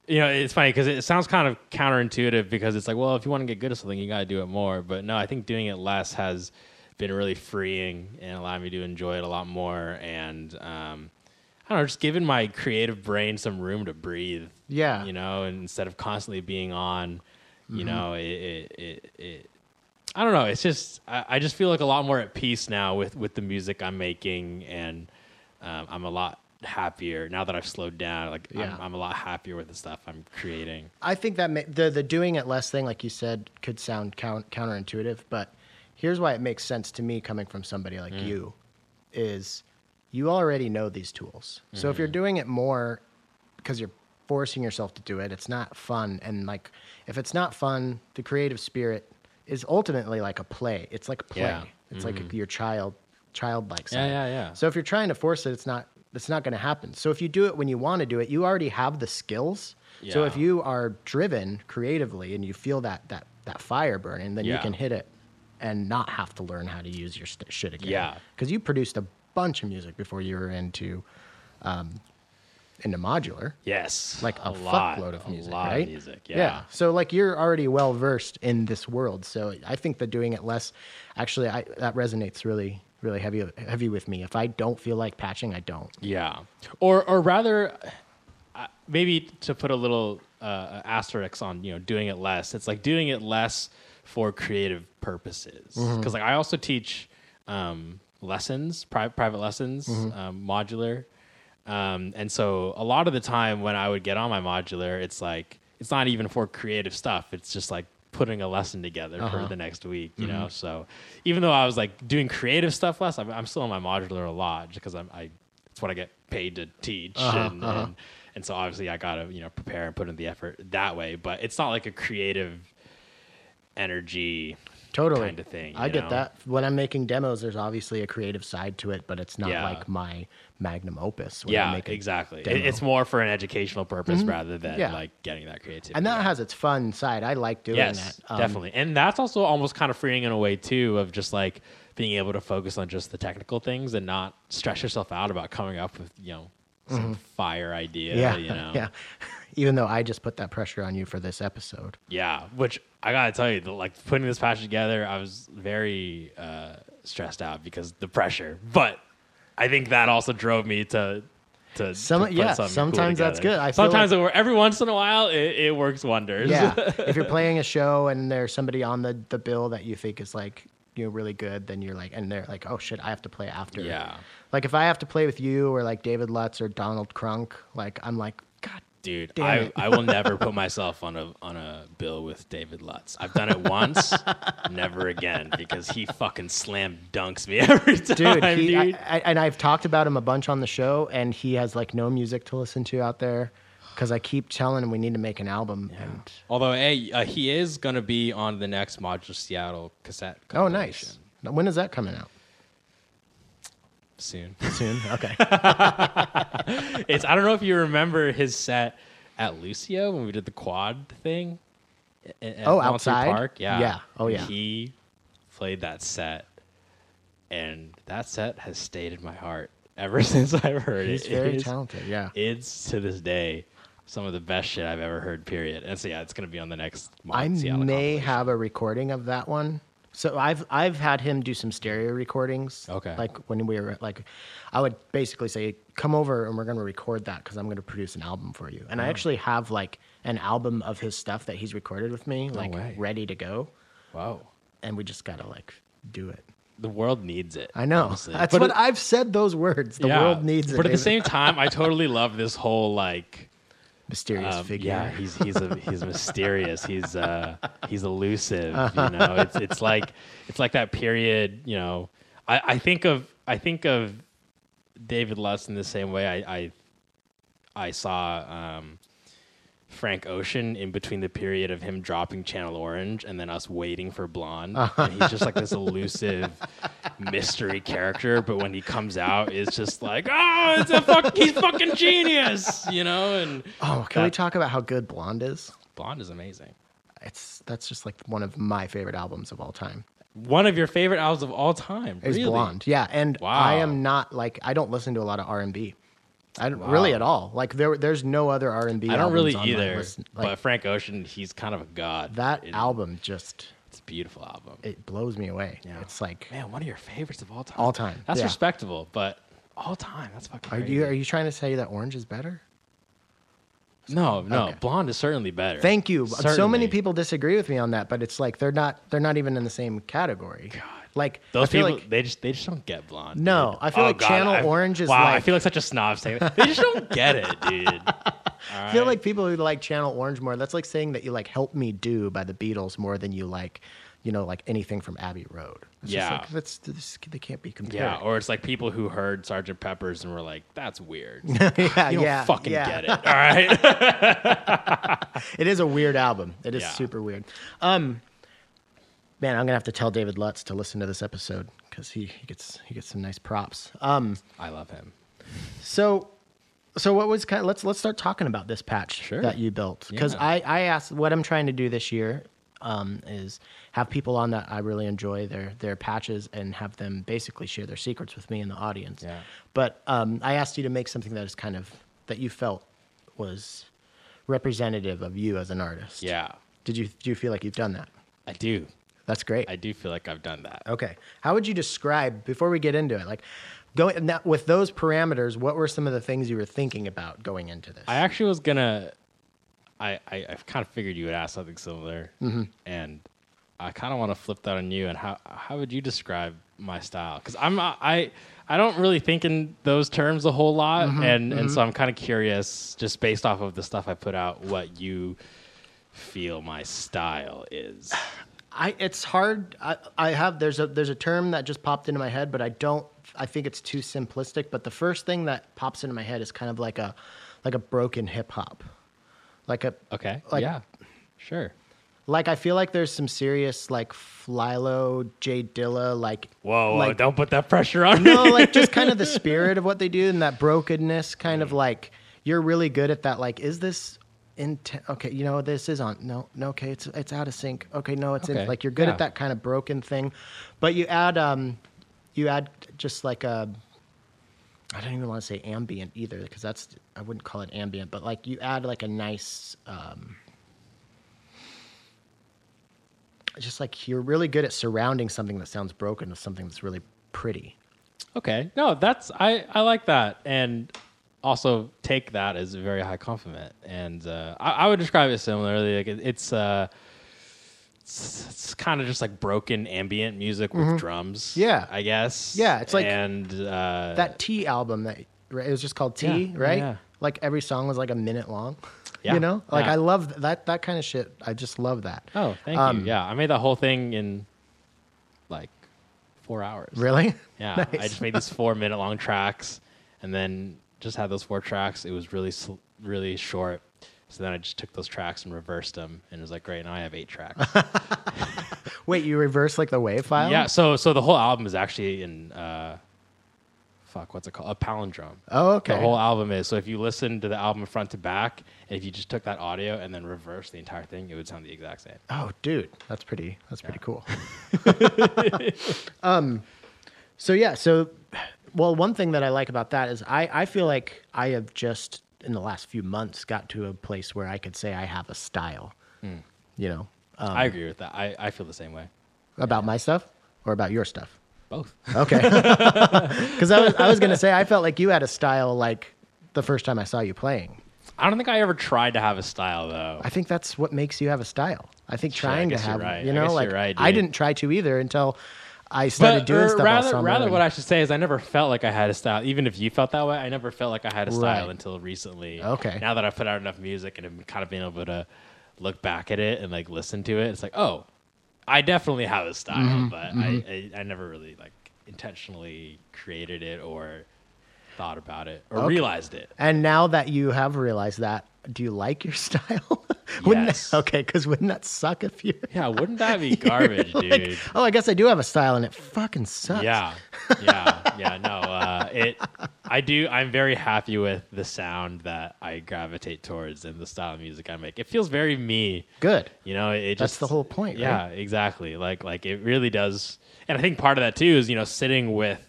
you know, it's funny because it sounds kind of counterintuitive because it's like, well, if you want to get good at something, you got to do it more. But no, I think doing it less has been really freeing and allowed me to enjoy it a lot more. And um, I don't know, just giving my creative brain some room to breathe. Yeah. you know, and instead of constantly being on, you Mm-hmm. know, it, it, it, it I don't know. It's just I, I just feel like a lot more at peace now with with the music I'm making, and um, I'm a lot happier now that I've slowed down. Like Yeah. I'm, I'm a lot happier with the stuff I'm creating. I think that ma- the the doing it less thing, like you said, could sound count, counterintuitive, but here's why it makes sense to me coming from somebody like you, is you already know these tools. So if you're doing it more because you're forcing yourself to do it, it's not fun. And like if it's not fun, the creative spirit is ultimately like a play. It's like play. Yeah. It's like your child childlike Yeah, side. yeah, yeah. yeah. So if you're trying to force it, it's not it's not going to happen. So if you do it when you want to do it, you already have the skills. Yeah. So if you are driven creatively and you feel that that that fire burning, then you can hit it and not have to learn how to use your st- shit again. Yeah. because you produced a bunch of music before you were into um, into modular Yes, like a, lot, fuckload of music, a lot right? of music. Yeah. yeah. So like you're already well versed in this world. So I think that doing it less, actually, I, that resonates really, really heavy, heavy with me. If I don't feel like patching, I don't. Yeah, or or rather, uh, maybe to put a little uh, asterisk on you know doing it less. It's like doing it less for creative purposes. Because like I also teach um, lessons, pri- private lessons, um, modular, um, and so a lot of the time when I would get on my modular, it's like it's not even for creative stuff. It's just like putting a lesson together for uh-huh. the next week, you mm-hmm. know. So even though I was like doing creative stuff less, I'm, I'm still on my modular a lot because I'm I it's what I get paid to teach, uh-huh, and, uh-huh. and and so obviously I gotta you know prepare and put in the effort that way. But it's not like a creative energy Totally. kind of thing. I get know? that. When I'm making demos, there's obviously a creative side to it, but it's not Yeah. like my magnum opus. Yeah, exactly. Demo. It's more for an educational purpose rather than Yeah. like getting that creativity. and that out. has its fun side. I like doing yes, that. Um, definitely. And that's also almost kind of freeing in a way too of just like being able to focus on just the technical things and not stress yourself out about coming up with you know some fire idea. Mm-hmm. Yeah. you know. yeah. Even though I just put that pressure on you for this episode. Yeah, which I gotta tell you, like putting this patch together, I was very uh, stressed out because the pressure. But I think that also drove me to to, Some- to yeah, sometimes cool that's good. I sometimes it every once in a while it, it works wonders. Yeah. if you're playing a show and there's somebody on the, the bill that you think is like, you know, really good, then you're like, and they're like, oh shit, I have to play after. Yeah. Like if I have to play with you or like David Lutz or Donald Crunk, like I'm like, God, Dude, I. I will never put myself on a on a bill with David Lutz. I've done it once, never again, because he fucking slam dunks me every time, dude, he, dude. I, I, and I've talked about him a bunch on the show, and he has like no music to listen to out there because I keep telling him we need to make an album. And Although, hey, uh, he is gonna be on the next Modular Seattle cassette. oh, nice. When is that coming out? Soon. Soon. Okay. it's I don't know if you remember his set at Lucio when we did the quad thing. a- at Oh, Monster outside? Park. Yeah. Yeah. Oh, yeah. He played that set, and that set has stayed in my heart ever since I've heard He's it. He's very It is- talented. Yeah. It's to this day some of the best shit I've ever heard. Period. And so yeah, it's gonna be on the next. I Seattle may have a recording of that one. So I've I've had him do some stereo recordings. Okay. Like when we were like, I would basically say, "Come over and we're going to record that because I'm going to produce an album for you." And I oh. actually have like an album of his stuff that he's recorded with me, like way. ready to go, Wow. and we just got to like do it. The world needs it. I know. honestly. That's But what it- I've said. Those words. The yeah, world needs it. But at the same time, I totally love this whole like mysterious um, figure. Yeah, he's he's a, he's mysterious. He's uh he's elusive. You know, it's it's like it's like that period. You know, I, I think of I think of David Lutz in the same way I I, I saw um, Frank Ocean in between the period of him dropping Channel Orange and then us waiting for Blonde. And he's just like this elusive mystery character, but when he comes out, it's just like, oh, it's a fuck, he's fucking genius, you know. And oh, can we talk about how good Blonde is? Blonde is amazing. It's that's just like one of my favorite albums of all time. One of your favorite albums of all time. Is really? Blonde, yeah. And Wow. I am not like I don't listen to a lot of R and B. I don't really at all. Like there, there's no other R and B. I don't really either. Like but Frank Ocean, he's kind of a god. that It- album just It's a beautiful album. it blows me away. Yeah. It's like Man, one of your favorites of all time. All time, That's yeah. respectable, but all time. That's fucking. Are crazy. you are you trying to say that Orange is better? No, no. Okay. Blonde is certainly better. Thank you. So many people disagree with me on that, but it's like they're not they're not even in the same category. God. Like Those I feel people, like they just they just don't get blonde. No, dude. I feel like Channel I- Orange is wow. I feel like such a snob saying that. They just don't get it, dude. I feel like people who like Channel Orange more. That's like saying that you like "Help Me Do" by the Beatles more than you like, you know, like anything from Abbey Road. It's just Yeah. like, that's this, they can't be compared. Yeah, or it's like people who heard Sergeant Pepper's and were like, "That's weird." yeah, You don't yeah, fucking yeah. get it. All right. It is a weird album. It is Yeah. super weird. Um, man, I'm gonna have to tell David Lutz to listen to this episode because he, he gets he gets some nice props. Um, I love him. so. So what was kind of, let's let's start talking about this patch Sure. that you built because Yeah. I I asked what I'm trying to do this year um, is have people on that I really enjoy their their patches and have them basically share their secrets with me and the audience. Yeah. But um, I asked you to make something that is kind of that you felt was representative of you as an artist. Yeah, Did you do you feel like you've done that? I do. That's great. I do feel like I've done that. okay. How would you describe before we get into it? Like going now, with those parameters, what were some of the things you were thinking about going into this? I actually was gonna. I I, I kind of figured you would ask something similar, Mm-hmm. and I kind of want to flip that on you. And how how would you describe my style? Because I'm I I don't really think in those terms a whole lot, Mm-hmm, and and so I'm kind of curious, just based off of the stuff I put out, what you feel my style is. I it's hard. I, I have there's a there's a term that just popped into my head, but I don't. I think it's too simplistic. But the first thing that pops into my head is kind of like a like a broken hip hop, like a Okay. Like- yeah. Sure. like I feel like there's some serious like FlyLo, J Dilla, like Whoa, whoa, like don't put that pressure on no, me. like just kind of the spirit of what they do and that brokenness, kind of mm. like you're really good at that. Like, is this in? okay, you know, this is on. No, no, okay, it's it's out of sync. Okay, no, it's Okay, in. Like you're good yeah. at that kind of broken thing, but you add um, you add just like a. I don't even want to say ambient either because that's I wouldn't call it ambient, but like you add like a nice. Um, just like you're really good at surrounding something that sounds broken with something that's really pretty. Okay. No, that's I I like that, and also take that as a very high compliment. And uh, I, I would describe it similarly. Like it, it's uh, it's, it's kind of just like broken ambient music with drums. Mm-hmm. Yeah. I guess. Yeah, it's like and uh, that T album that right, it was just called T, Yeah, right? yeah. Like every song was like a minute long. Yeah, You know? Like yeah. I love that that kind of shit. I just love that. Oh, thank Um, you. Yeah, I made that whole thing in like four hours. Really? Yeah, I just made these four minute long tracks, and then just had those four tracks. It was really sl- really short. So then I just took those tracks and reversed them, and it was like, great, now I have eight tracks. Wait, you reverse like the wave file? yeah, so so the whole album is actually in uh, fuck, what's it called? A palindrome. Oh, okay. The whole album is. So if you listen to the album front to back, and if you just took that audio and then reversed the entire thing, it would sound the exact same. Oh, dude, that's pretty. That's pretty cool. um, so yeah, so well, one thing that I like about that is I I feel like I have just in the last few months got to a place where I could say I have a style. Hmm. You know, um, I agree with that. I, I feel the same way. About my stuff or about your stuff? Both. Okay. Because I was, I was going to say, I felt like you had a style like the first time I saw you playing. I don't think I ever tried to have a style though. I think that's what makes you have a style. I think Sure, I trying to guess you're have, right. you I know, like right, I didn't try to either until I started doing or stuff all rather, summer. rather and- what I should say is I never felt like I had a style. Even if you felt that way, I never felt like I had a style Right. until recently. Okay. Now that I've put out enough music and have kind of been able to look back at it and like listen to it, it's like, oh, I definitely have a style, Mm-hmm, but I, I I never really like intentionally created it or thought about it or Okay. realized it. And now that you have realized that, do you like your style? Wouldn't Yes. That, okay, because wouldn't that suck if you're Yeah, wouldn't that be garbage, dude? oh, I guess I do have a style and it fucking sucks. Yeah, yeah, yeah. No, uh, it. I do. I'm very happy with the sound that I gravitate towards and the style of music I make. It feels very me. Good. You know, it That's just the whole point, Yeah, right? exactly. Like, like it really does. And I think part of that too is you know sitting with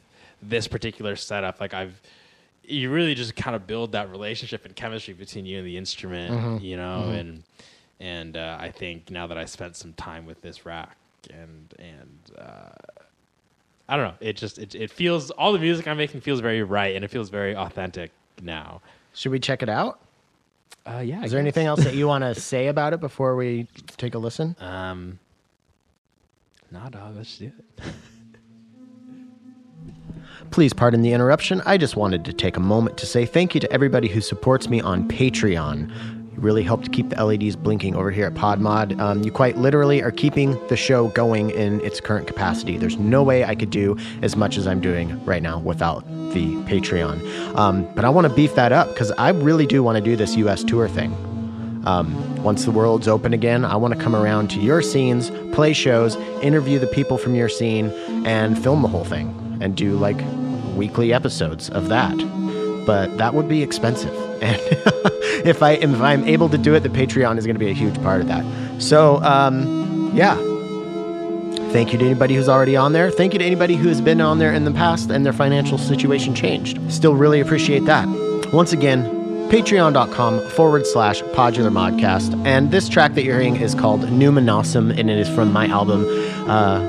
this particular setup. Like I've, you really just kind of build that relationship and chemistry between you and the instrument. Mm-hmm. You know, and and uh, I think now that I spent some time with this rack and and. Uh, I don't know. It just it, it feels all the music I'm making feels very right and it feels very authentic now. Should we check it out? Uh, yeah. Is there anything else that you want to say about it before we take a listen? Um. Nah, dog. Let's do it. Please pardon the interruption. I just wanted to take a moment to say thank you to everybody who supports me on Patreon. You really helped keep the LEDs blinking over here at PodMod. Um, you quite literally are keeping the show going in its current capacity. There's no way I could do as much as I'm doing right now without the Patreon. Um, but I want to beef that up because I really do want to do this US tour thing. Um, once the world's open again, I want to come around to your scenes, play shows, interview the people from your scene, and film the whole thing and do like weekly episodes of that. But that would be expensive. And if I if I'm able to do it, the Patreon is going to be a huge part of that. So um, yeah, Thank you to anybody who's already on there. Thank you to anybody who has been on there in the past and their financial situation changed. Still really appreciate that. Once again, patreon.com forward slash podular modcast. And this track that you're hearing is called Numinosum, and it is from my album, uh,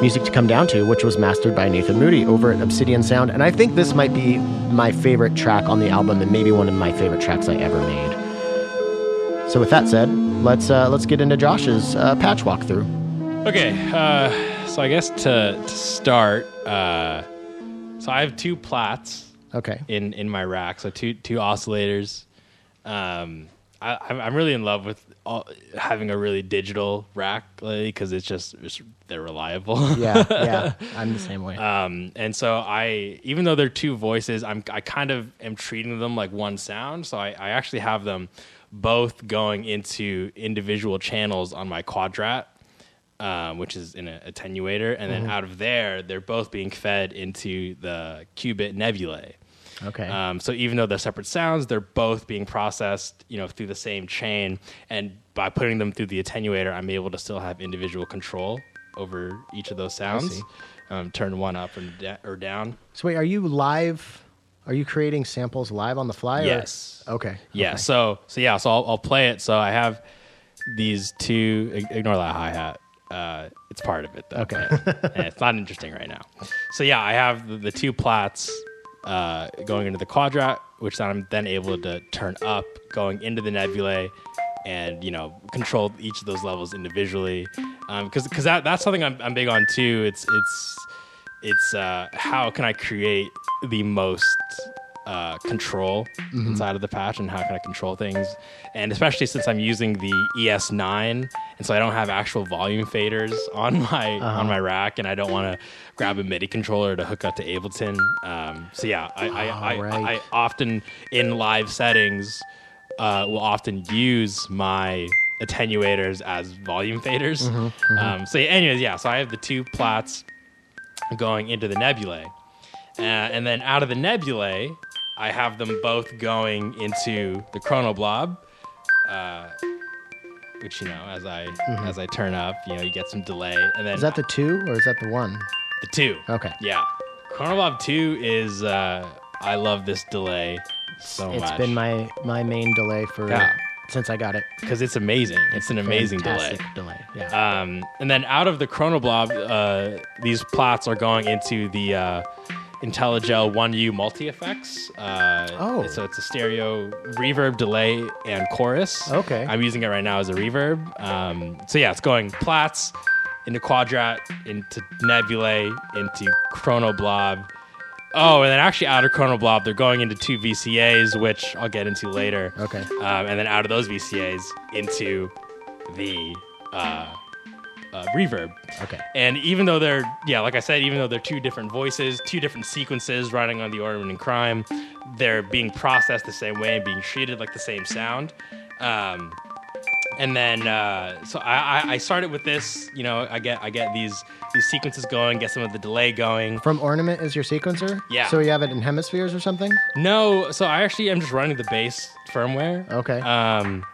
Music to Come Down to, which was mastered by Nathan Moody over at Obsidian Sound. And I think this might be my favorite track on the album and maybe one of my favorite tracks I ever made. So with that said, let's uh, let's get into Josh's uh, patch walkthrough. Okay. Uh, so I guess to to start, uh, so I have two Plaits Okay. in in my rack. So two two oscillators. Um, I, I'm I'm really in love with all, having a really digital rack because it's just it's, they're reliable. Yeah, yeah. I'm the same way. Um, and so I, even though they're two voices, I'm I kind of am treating them like one sound. So I, I actually have them both going into individual channels on my Quadratt, um, which is in an attenuator, and then out of there, they're both being fed into the Qu-Bit nebulae. Okay. Um, so even though they're separate sounds, they're both being processed, you know, through the same chain. And by putting them through the attenuator, I'm able to still have individual control over each of those sounds. Um, turn one up and da- or down. so wait, are you live? Are you creating samples live on the fly? or- Yes. Okay. Yeah. okay. So so yeah. So I'll, I'll play it. So I have these two. Ignore that hi hat. Uh, it's part of it though. Okay. it's not interesting right now. So yeah, I have the, the two Plaits uh, going into the Quadratt, which I'm then able to turn up, going into the nebulae, and you know control each of those levels individually. Because because that that's something I'm, I'm big on too. It's it's it's uh, how can I create the most uh, control inside of the patch and how can I control things. And especially since I'm using the ES9, and so I don't have actual volume faders on my on my rack, and I don't want to grab a MIDI controller to hook up to Ableton. Um, so yeah, I I, I, right. I often in live settings uh, will often use my attenuators as volume faders. Um, so anyways, yeah. So I have the two Plaits going into the nebulae. Uh, and then out of the nebulae, I have them both going into the chronoblob, uh, which you know, as I as I turn up, you know, you get some delay, and then Is that the two or is that the one? the two. Okay. Yeah, chronoblob two is uh, I love this delay so It's much. It's been my my main delay for Yeah. since I got it. because it's amazing. It's an amazing delay. Delay. Yeah. Um, and then out of the Chronoblob, uh, these Plaits are going into the uh, Intellijel 1U multi effects. Uh, Oh. So it's a stereo reverb, delay, and chorus. Okay. I'm using it right now as a reverb. Um, so yeah, it's going Plaits into Quadratt, into nebulae, into Chronoblob. Oh, and then actually out of Chronoblob, they're going into two VCAs, which I'll get into later. Okay. Um, and then out of those VCAs into the uh, uh, reverb. okay. And even though they're, yeah, like I said, even though they're two different voices, two different sequences running on the Ornament and Crime, they're being processed the same way and being treated like the same sound. Um, and then, uh, so I, I, I started with this. You know, I get I get these these sequences going, get some of the delay going. From Ornament is your sequencer? Yeah. So you have it in hemispheres or something? No, so I actually am just running the base firmware. Okay. Um,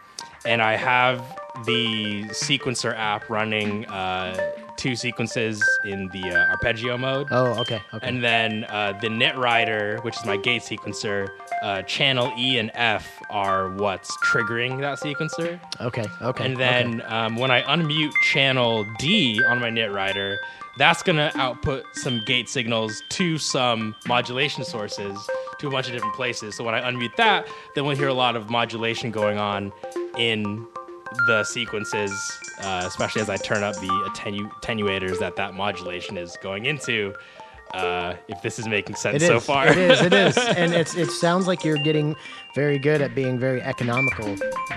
and I have the sequencer app running uh, two sequences in the uh, arpeggio mode. oh, okay. Okay. And then uh, the NetWriter, which is my gate sequencer, uh, channel E and F are what's triggering that sequencer. okay. Okay. And then um, when I unmute channel D on my NetWriter, that's going to output some gate signals to some modulation sources to a bunch of different places. So when I unmute that, then we'll hear a lot of modulation going on in the sequences, uh, especially as I turn up the attenu- attenuators that that modulation is going into. Uh, if this is making sense It is. so far, it is. It is. And it's it sounds like you're getting very good at being very economical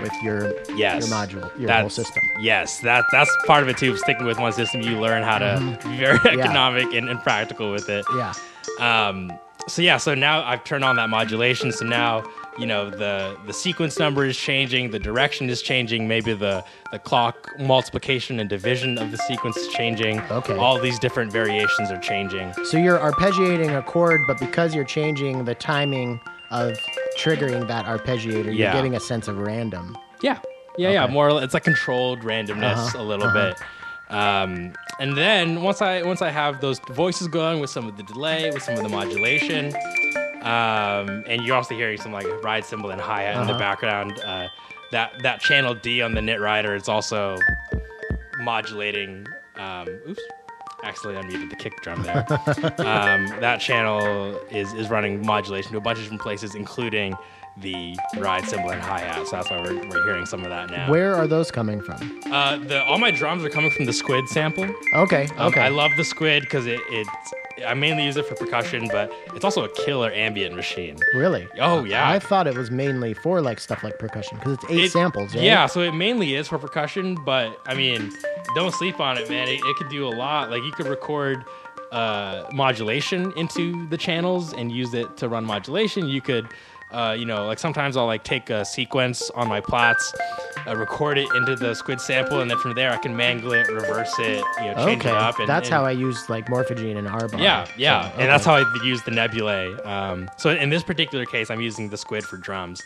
with your yes, your module, your whole system. Yes, that that's part of it too. Sticking with one system, you learn how to be very Mm-hmm. Yeah. economic and, and practical with it. Yeah. Um, so yeah, so now I've turned on that modulation. So now you know the the sequence number is changing, the direction is changing, maybe the the clock multiplication and division of the sequence is changing. Okay. all these different variations are changing. So you're arpeggiating a chord, but because you're changing the timing of triggering that arpeggiator, you're Yeah. getting a sense of random. Yeah, yeah, yeah. Okay. More, it's like controlled randomness Uh-huh, a little uh-huh. bit. Um, and then once I once I have those voices going with some of the delay, with some of the modulation, um, and you're also hearing some like ride cymbal and hi hat in the Uh-huh. background. Uh, that that channel D on the NetWriter is also modulating. Um, oops. Accidentally unmuted the kick drum there. um, that channel is, is running modulation to a bunch of different places, including the ride cymbal and hi hat. So that's why we're, we're hearing some of that now. Where are those coming from? Uh, the all my drums are coming from the Squid sample. Okay. Um, Okay. I love the Squid because it, it's I mainly use it for percussion, but it's also a killer ambient machine. really? Oh, yeah. I thought it was mainly for like stuff like percussion because it's eight It- samples. Right? Yeah, so it mainly is for percussion, but I mean, don't sleep on it, man. It, it could do a lot. Like you could record uh, modulation into the channels and use it to run modulation. You could, uh, you know, like sometimes I'll like take a sequence on my Plaits, uh, record it into the squid sample, and then from there I can mangle it, reverse it, you know, change Okay. it up. And, that's and- how I use like morphogene and R yeah, yeah, So, and that's how I use the nebulae. Um, so in this particular case, I'm using the squid for drums,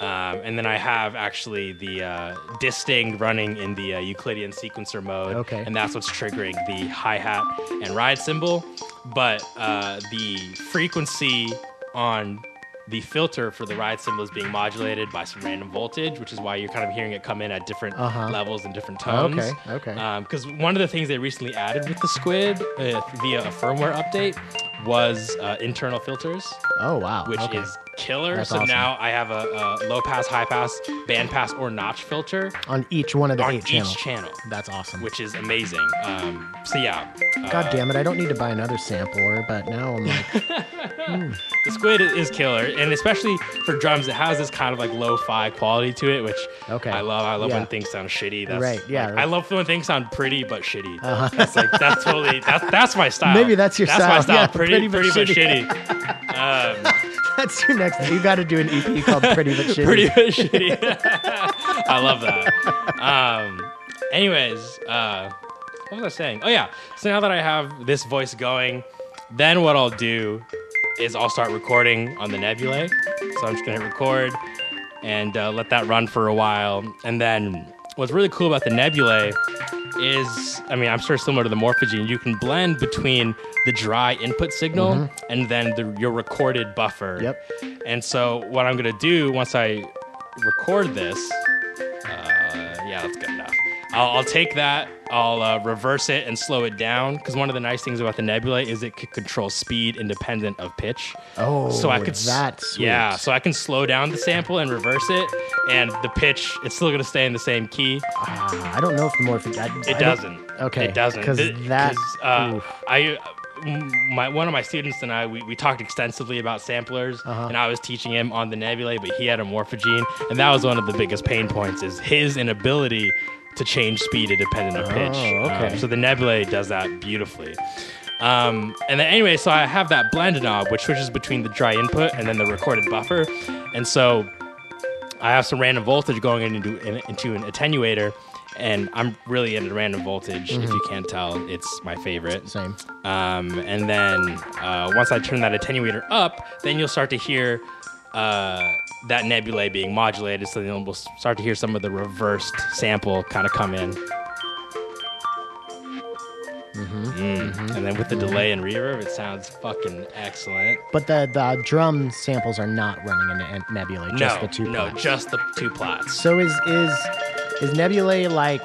um, and then I have actually the uh, Disting running in the uh, Euclidean sequencer mode. Okay. and that's what's triggering the hi hat and ride cymbal, but uh, the frequency on the filter for the ride cymbal is being modulated by some random voltage, which is why you're kind of hearing it come in at different Uh-huh. levels and different tones. Okay, okay. Because one of the things they recently added with the Squid uh, via a firmware update was uh, internal filters, Oh wow. which okay. is killer. That's so awesome. now I have a, a low pass, high pass, band pass, or notch filter on each one of the on eight each channels. channel, That's awesome. which is amazing. Um, so yeah, uh, God damn it! I don't need to buy another sampler, but now I'm like, the Squid is, is killer, and especially for drums, it has this kind of like lo-fi quality to it, which Okay. I love. I love Yeah. when things sound shitty. That's, Right, yeah, like, I love when things sound pretty but shitty. Uh-huh. That's like that's totally that's that's my style. Maybe that's your that's style. my style. Yeah, pretty, pretty pretty, but but shitty. shitty. um, that's your next. You got to do an EP called Pretty But Shitty. pretty but shitty. I love that. Um, anyways, uh, what was I saying? Oh yeah. So now that I have this voice going, then what I'll do is I'll start recording on the nebulae. So I'm just gonna hit record and uh, let that run for a while. And then what's really cool about the nebulae is, I mean, I'm sure similar to the morphogene, you can blend between the dry input signal and then the, your recorded buffer. Mm-hmm. Yep. And so what I'm gonna do once I record this. Uh, yeah, that's good enough. I'll, I'll take that. I'll uh, reverse it and slow it down because one of the nice things about the Nebulae is it can control speed independent of pitch. Oh, so I could that's sweet. yeah. So I can slow down the sample and reverse it, and the pitch it's still gonna stay in the same key. Ah, I don't know if the morphic. It I doesn't. Okay, It doesn't. 'cause Th- that- 'cause, uh. I my one of my students and I we, we talked extensively about samplers Uh-huh. and I was teaching him on the nebulae but he had a morphogene and that was one of the biggest pain points is his inability to change speed independent of pitch. Oh, okay. Um, so the nebulae does that beautifully. Um, and then anyway, so I have that blend knob which switches between the dry input and then the recorded buffer. And so I have some random voltage going into in, into an attenuator, and I'm really into random voltage. If you can't tell, it's my favorite. Same. Um, and then uh, once I turn that attenuator up, then you'll start to hear uh, that nebulae being modulated. So then we'll start to hear some of the reversed sample kind of come in. Mm-hmm. And then with the delay and reverb, it sounds fucking excellent. But the the drum samples are not running in nebulae, Just no, the two. no, Plaits. just the two Plaits. So is is is Nebulae like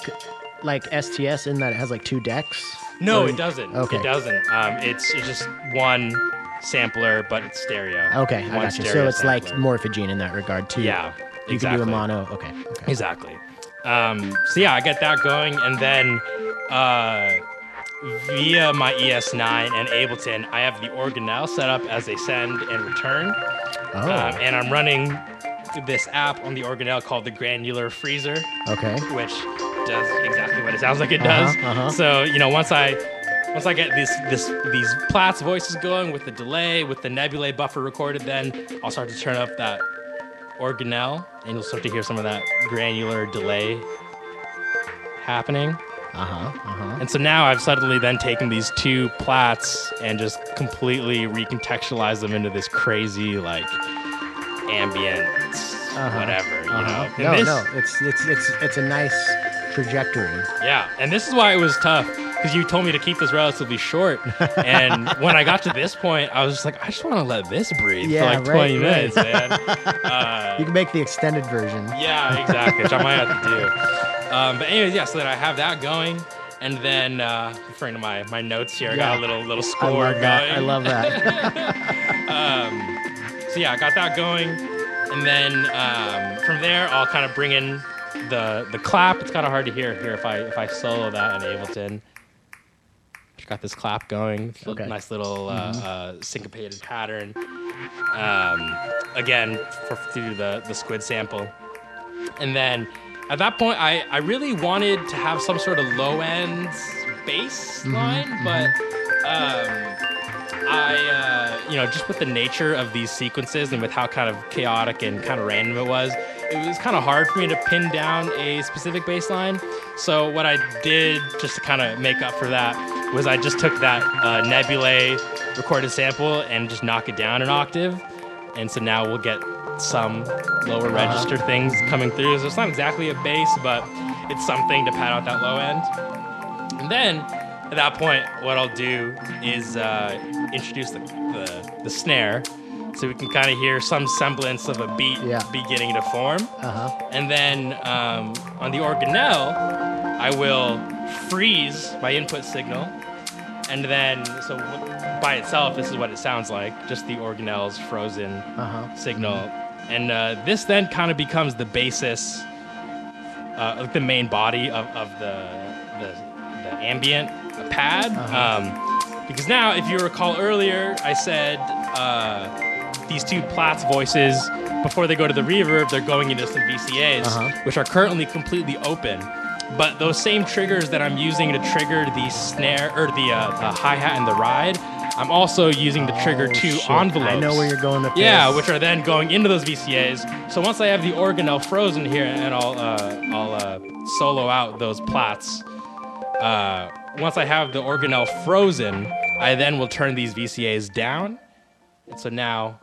like STS in that it has like two decks? No, Or- it doesn't. Okay. It doesn't. Um, it's, it's just one sampler, but it's stereo. Okay, I got you. So it's like sampler. Morphagene in that regard too. Yeah, You exactly. can do a mono. Okay. okay. Exactly. Um, so yeah, I get that going, and then uh, via my ES9 and Ableton, I have the organelle set up as a send and return, Oh. um, and I'm running this app on the organelle called the Granular Freezer. okay. which does exactly what it sounds like it does. Uh-huh, uh-huh. So you know, once I once I get this this these Plaits voices going with the delay, with the nebulae buffer recorded, then I'll start to turn up that organelle, and you'll start to hear some of that granular delay happening. Uh huh. Uh huh. And so now I've suddenly then taken these two Plaits and just completely recontextualized them into this crazy like ambient Uh-huh. whatever, you Uh-huh. know. And No, this- no. It's it's it's it's a nice trajectory. Yeah, and this is why it was tough because you told me to keep this relatively short. And when I got to this point, I was just like, I just want to let this breathe Yeah, for like 20 right, right. minutes, man. Uh, You can make the extended version. yeah, exactly, which I might have to do. Um, but anyways, yeah, so then I have that going. And then, uh, referring to my, my notes here, I got a little little score love going. that. I love that. So yeah, I got that going, and then um, from there I'll kind of bring in the the clap. It's kind of hard to hear here if I if I solo that in Ableton. Got this clap going. Okay. nice little uh, uh, syncopated pattern. Um, again, for, through the the squid sample, and then at that point I I really wanted to have some sort of low end bass line, but. Um, I, uh, you know, just with the nature of these sequences and with how kind of chaotic and kind of random it was, it was kind of hard for me to pin down a specific bass line. So what I did just to kind of make up for that was I just took that uh, Nebulae recorded sample and just knock it down an octave. And so now we'll get some lower register things coming through. So it's not exactly a bass, but it's something to pad out that low end. And then at that point, what I'll do is uh, introduce the, the, the snare so we can kind of hear some semblance of a beat Yeah. beginning to form. Uh huh. And then um, on the organelle, I will freeze my input signal. And then, so by itself, this is what it sounds like just the organelle's frozen Uh huh. signal. And uh, this then kind of becomes the basis, uh, like the main body of, of the, the, the ambient pad. Um, because now, if you recall earlier, I said uh, these two Plaits voices, before they go to the reverb, they're going into some VCAs, Uh-huh. which are currently completely open. But those same triggers that I'm using to trigger the snare or the, uh, the hi hat and the ride, I'm also using to trigger Oh, two shit. envelopes. I know where you're going with Yeah, which are then going into those VCAs. So once I have the organelle frozen here, and I'll uh, I'll uh, solo out those Plaits. Uh, once I have the organelle frozen, I then will turn these VCAs down, and so now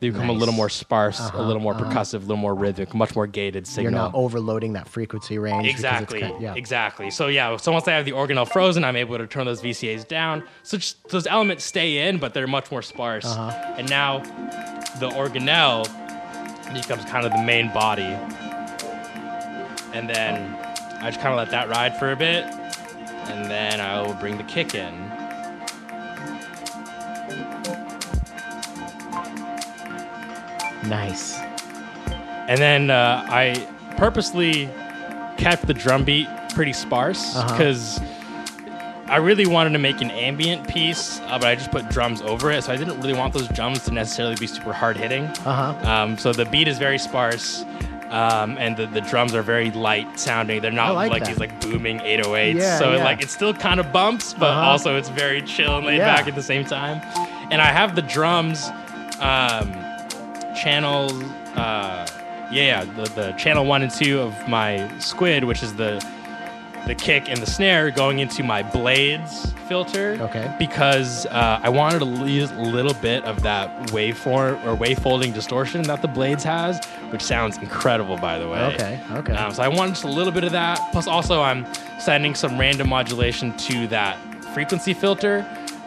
they become a little more sparse, Uh-huh, a little more uh-huh. percussive, a little more rhythmic, much more gated signal. You're not overloading that frequency range. Exactly. kind- yeah. Exactly. So yeah. So once I have the organelle frozen, I'm able to turn those VCAs down. So just, those elements stay in, but they're much more sparse. Uh-huh. And now the organelle becomes kind of the main body. And then I just kind of let that ride for a bit, and then I will bring the kick in. Nice. And then uh, I purposely kept the drum beat pretty sparse Uh-huh. because I really wanted to make an ambient piece, uh, but I just put drums over it. So I didn't really want those drums to necessarily be super hard hitting. Uh huh. Um, so the beat is very sparse. Um, and the, the drums are very light sounding. They're not I like like, these like booming 808s. Yeah, so it, yeah. like it still kind of bumps, but Uh-huh. also it's very chill and laid Yeah. back at the same time. And I have the drums um, channel uh, yeah, the, the channel one and two of my squid, which is the the kick and the snare, going into my blades filter. Okay. Because uh, I wanted to use a little bit of that waveform or wave folding distortion that the blades has, which sounds incredible, by the way. Okay. Okay. Um, so I wanted just a little bit of that. Plus, also I'm sending some random modulation to that frequency filter,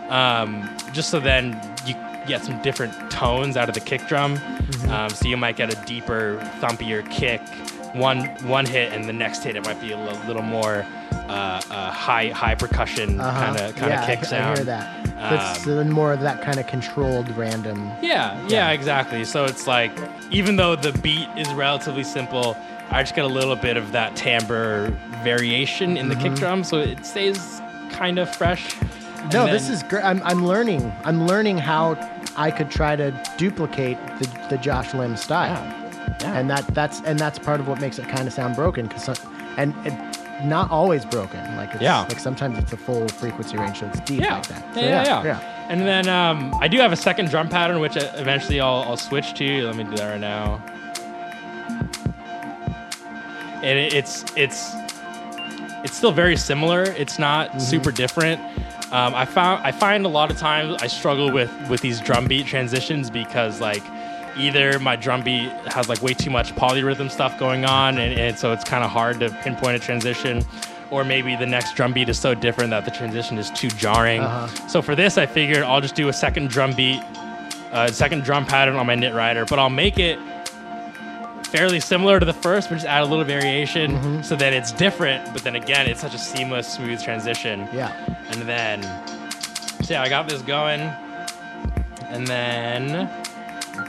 um, just so then you get some different tones out of the kick drum. Mm-hmm. Um, so you might get a deeper, thumpier kick. One one hit, and the next hit it might be a little more uh, uh, high high percussion kind of kind of kick I, sound. I hear that. That's Um, more of that kind of controlled random. Yeah, yeah, Yeah. exactly. So it's like, even though the beat is relatively simple, I just get a little bit of that timbre variation in the Mm-hmm. kick drum, so it stays kind of fresh. And No, then- this is great. I'm, I'm learning. I'm learning how I could try to duplicate the, the Josh Lim style, yeah. And that that's and that's part of what makes it kind of sound broken. Because and it, not always broken. Like it's, Yeah. like sometimes it's a full frequency range, so it's deep yeah. like that. So yeah, yeah, yeah. And then um, I do have a second drum pattern, which uh, eventually I'll, I'll switch to. Let me do that right now. And it, it's it's it's still very similar. It's not Mm-hmm. super different. Um, I found I find a lot of times I struggle with with these drum beat transitions because like either my drum beat has like way too much polyrhythm stuff going on, and, and so it's kind of hard to pinpoint a transition. Or maybe the next drum beat is so different that the transition is too jarring. Uh-huh. So for this, I figured I'll just do a second drum beat, a second drum pattern on my knit rider, but I'll make it fairly similar to the first, but just add a little variation Mm-hmm. so that it's different. But then again, it's such a seamless, smooth transition. Yeah. And then, so yeah, I got this going. And then,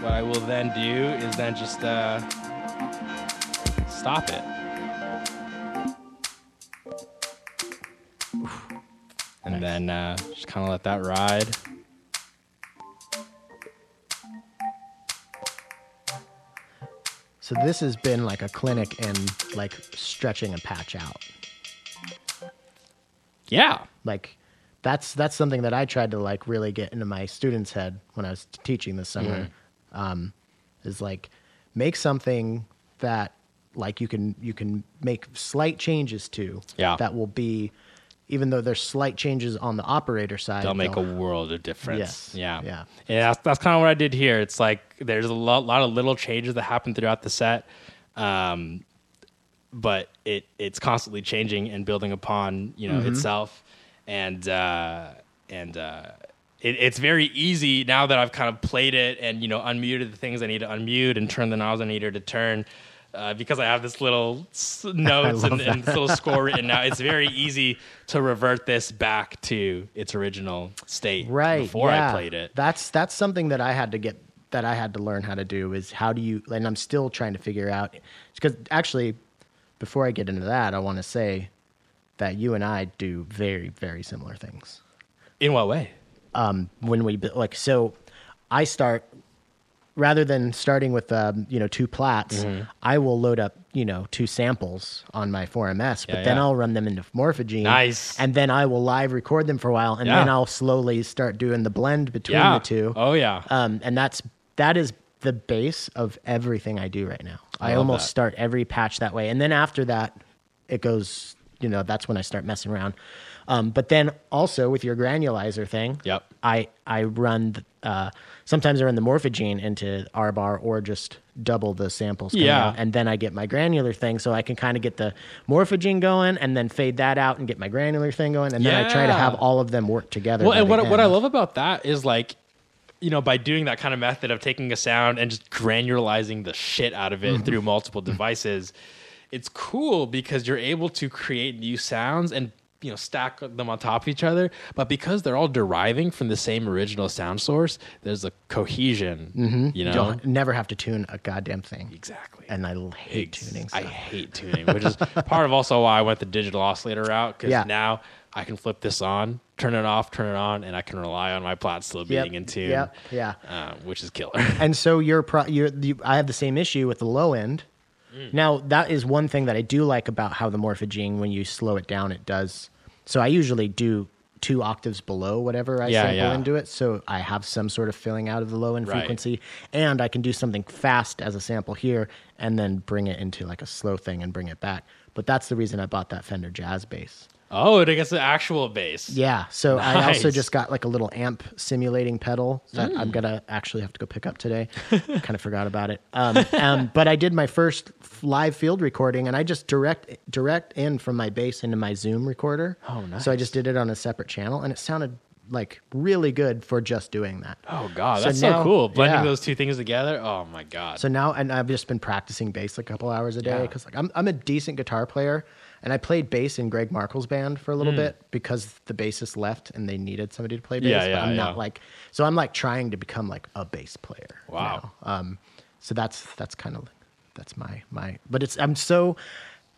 what I will then do is then just uh, stop it. And then uh, just kind of let that ride. So this has been like a clinic in like stretching a patch out. Yeah. like that's that's something that I tried to like really get into my students' head when I was teaching this summer. Mm-hmm. Um, is like make something that like you can you can make slight changes to. Yeah. That will be, even though there's slight changes on the operator side. They'll make a they'll- world of difference. Yes. Yeah. Yeah. Yeah. That's, that's kind of what I did here. It's like there's a lot, lot of little changes that happen throughout the set. Um, but it it's constantly changing and building upon you know Mm-hmm. itself and uh and uh it, it's very easy now that I've kind of played it and you know unmuted the things I need to unmute and turn the knobs I needed to turn uh, because I have this little s- notes and, and this little score written now. It's very easy to revert this back to its original state right before yeah. I played it. That's that's something that I had to get that I had to learn how to do is how do you and I'm still trying to figure out because actually before I get into that I want to say that you and I do very very similar things. In what way? Um, when we like so i start rather than starting with um, you know two Plaits Mm-hmm. i will load up you know two samples on my 4ms but Yeah, then yeah. i'll run them into Morphagene Nice. and then i will live record them for a while and Yeah. then i'll slowly start doing the blend between the two Oh yeah. um, and that's that is the base of everything I do right now. I, love almost that. start every patch that way, and then after that, it goes. You know, that's when I start messing around. Um, but then also with your granulizer thing, Yep. I I run. Uh, sometimes I run the Morphagene into Arbhar or just double the samples. Yeah. out, and then I get my granular thing, so I can kind of get the Morphagene going, and then fade that out and get my granular thing going, and then I try to have all of them work together. Well, and what what I love about that is like you know, by doing that kind of method of taking a sound and just granularizing the shit out of it Mm-hmm. through multiple devices, it's cool because you're able to create new sounds and you know stack them on top of each other. But because they're all deriving from the same original sound source, there's a cohesion. You know, Mm-hmm. You don't never have to tune a goddamn thing. exactly. And I hate Ex- tuning I hate tuning, which is part of also why I went the digital oscillator route because Yeah. now I can flip this on, turn it off, turn it on, and I can rely on my Plaits still Yep, being in tune. yep, yeah. uh, which is killer. and so you're, pro- you're you, I have the same issue with the low end. Mm. Now that is one thing that I do like about how the Morphagene, when you slow it down, it does. So I usually do two octaves below whatever I Yeah, sample yeah. into it, so I have some sort of filling out of the low end Right. frequency, and I can do something fast as a sample here, and then bring it into like a slow thing and bring it back. But that's the reason I bought that Fender Jazz bass. Oh, it gets the actual bass. Yeah. So I also just got like a little amp simulating pedal that Mm. I'm gonna actually have to go pick up today. kind of forgot about it. Um, um, but I did my first live field recording, and I just direct direct in from my bass into my Zoom recorder. Oh, no. So I just did it on a separate channel, and it sounded like really good for just doing that. Oh god, So that's now- so cool. Blending yeah. those two things together. Oh my god. So now, and I've just been practicing bass a couple hours a day Yeah. because like I'm I'm a decent guitar player, and I played bass in Greg Markle's band for a little bit because the bassist left and they needed somebody to play bass. Hmm. Yeah, but yeah, I'm not like so I'm like trying to become like a bass player. Wow. now. Um, so that's that's kind of that's my my. But it's I'm so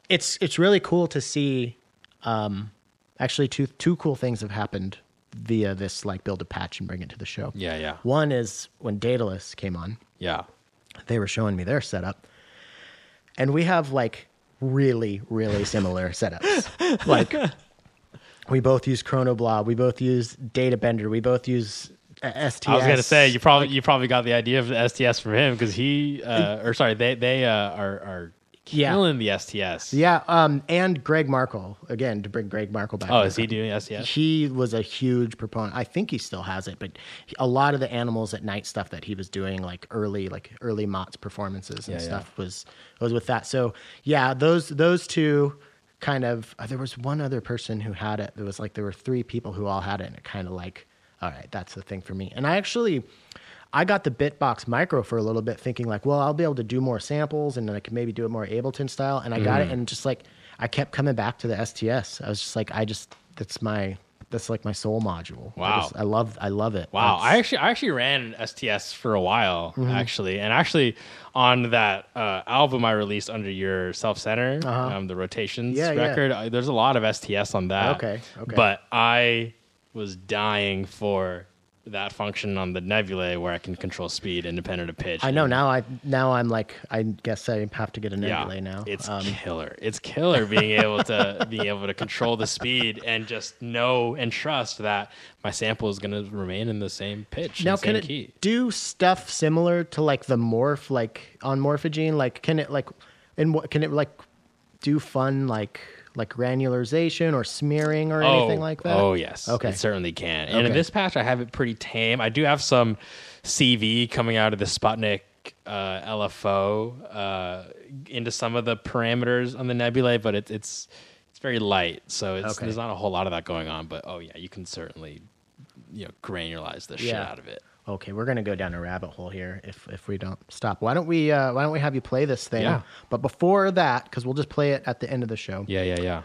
it's it's really cool to see. Um, actually, two two cool things have happened via this like build a patch and bring it to the show. yeah, yeah, One is when Daedalus came on yeah. they were showing me their setup and we have like really really similar setups. Like we both use chronoblob we both use data bender. We both use uh, sts I was gonna say you probably you probably got the idea of the STS from him because he uh, or sorry they they uh, are are Yeah. killing the STS. yeah um and greg markle again to bring greg markle back Oh, is he doing STS? he was a huge proponent i think he still has it but a lot of the animals at night stuff that he was doing like early like early MOTS performances and Yeah, yeah. stuff was was with that so yeah those those two kind of uh, there was one other person who had it there was like there were three people who all had it and it kind of like all right that's the thing for me and i actually I got the Bitbox Micro for a little bit, thinking like, well, I'll be able to do more samples and then I can maybe do it more Ableton style. And I got it, and just like I kept coming back to the STS. I was just like, I just that's my that's like my soul module. I, Wow. just, I love I love it. Wow, It's- I actually I actually ran an STS for a while Mm-hmm. actually, and actually on that uh, album I released under your Self Center, Uh-huh. um, the Rotations Yeah, yeah. record. I, there's a lot of STS on that. Okay, okay. But I was dying for that function on the Nebulae where I can control speed independent of pitch. I know now. I now I'm like I guess I have to get a Yeah, Nebulae now. it's Um, killer. It's killer being able to being able to control the speed and just know and trust that my sample is going to remain in the same pitch, now can it key. do stuff similar to like the morph like on morphagene like can it like and what can it like do fun like like granularization or smearing or anything like that Oh yes. Okay. It certainly can. And in this patch I have it pretty tame. I do have some CV coming out of the Sputnik uh, LFO uh, into some of the parameters on the nebulae, but it, it's it's very light, so it's, Okay. there's not a whole lot of that going on. But oh yeah, you can certainly you know granularize the shit out of it. Okay we're gonna go down a rabbit hole here if if we don't stop why don't we uh why don't we have you play this thing Yeah. but before that because we'll just play it at the end of the show Yeah, yeah, yeah.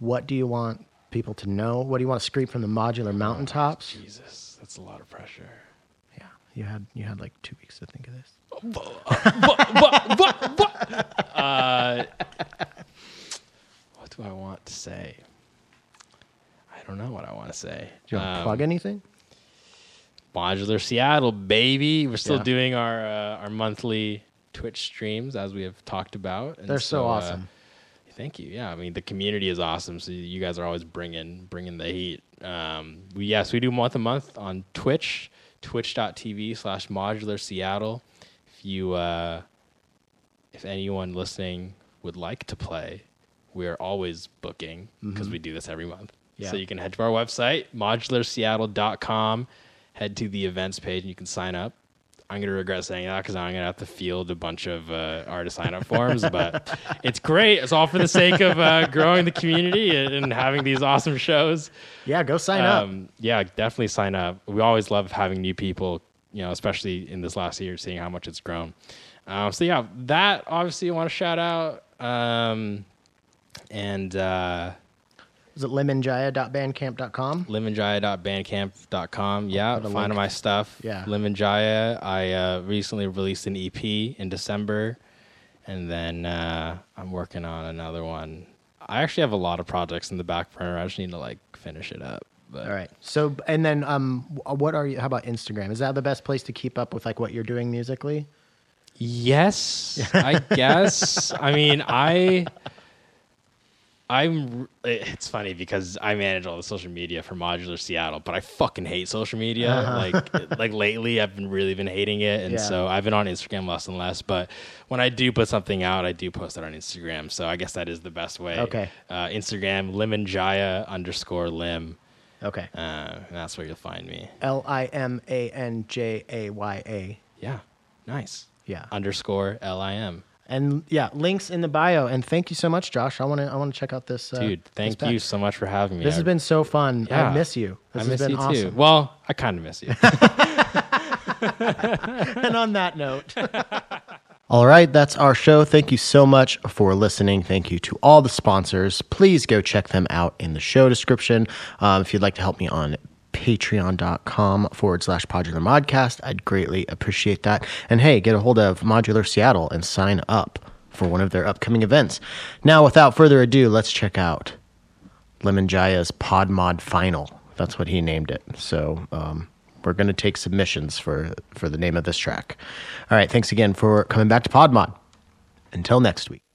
what do you want people to know what do you want to scream from the modular mountaintops Jesus, that's a lot of pressure. yeah you had you had like two weeks to think of this uh, what do I want to say? I don't know what I want to say. do you want to Um, plug anything Modular Seattle, baby. We're still Yeah. doing our uh, our monthly Twitch streams as we have talked about. And they're so, uh, awesome Thank you. Yeah, I mean the community is awesome. So you guys are always bringing bringing the heat. Um, we yes, we do month a month on Twitch, twitch.tv slash modular Seattle. If you uh, if anyone listening would like to play, we are always booking because we do this every month. Yeah. So you can head to our website, modularseattle.com, head to the events page, and you can sign up. I'm going to regret saying that because I'm going to have to field a bunch of uh, artist sign up forms, but it's great. It's all for the sake of uh, growing the community and, and having these awesome shows. yeah go sign up Um, yeah, definitely sign up. We always love having new people you know, especially in this last year, seeing how much it's grown. Um, so yeah, that obviously I want to shout out. Um, and uh, Is it limanjaya.bandcamp.com? limanjaya.bandcamp.com. Yeah, find link. my stuff. Yeah. Limanjaya. I uh, recently released an EP in December, and then uh, I'm working on another one. I actually have a lot of projects in the back burner. I just need to like finish it up. But All right. So, and then, um, what are you? How about Instagram? Is that the best place to keep up with like what you're doing musically? Yes, I guess. I mean, I. I'm. It's funny because I manage all the social media for Modular Seattle, but I fucking hate social media. Like, like lately, I've been really been hating it, and Yeah. so I've been on Instagram less and less. But when I do put something out, I do post it on Instagram. So I guess that is the best way. Okay. Uh, Instagram limanjaya underscore lim. Okay. Uh, and that's where you'll find me. L I M A N J A Y A. Yeah. Nice. Yeah. Underscore L I M. And yeah, links in the bio. And thank you so much, Josh. I want to. I want to check out this. Uh, Dude, thank pack. you so much for having me. This I has been so fun. I miss you. This I miss you awesome. too. Well, I kind of miss you. and on that note. All right, that's our show. Thank you so much for listening. Thank you to all the sponsors. Please go check them out in the show description. Um, if you'd like to help me on patreon.com forward slash modular modcast, I'd greatly appreciate that. And hey, get a hold of Modular Seattle and sign up for one of their upcoming events. Now, without further ado, let's check out Limanjaya's Pod Mod Final. That's what he named it. So um, we're going to take submissions for for the name of this track. All right, thanks again for coming back to Pod Mod. Until next week.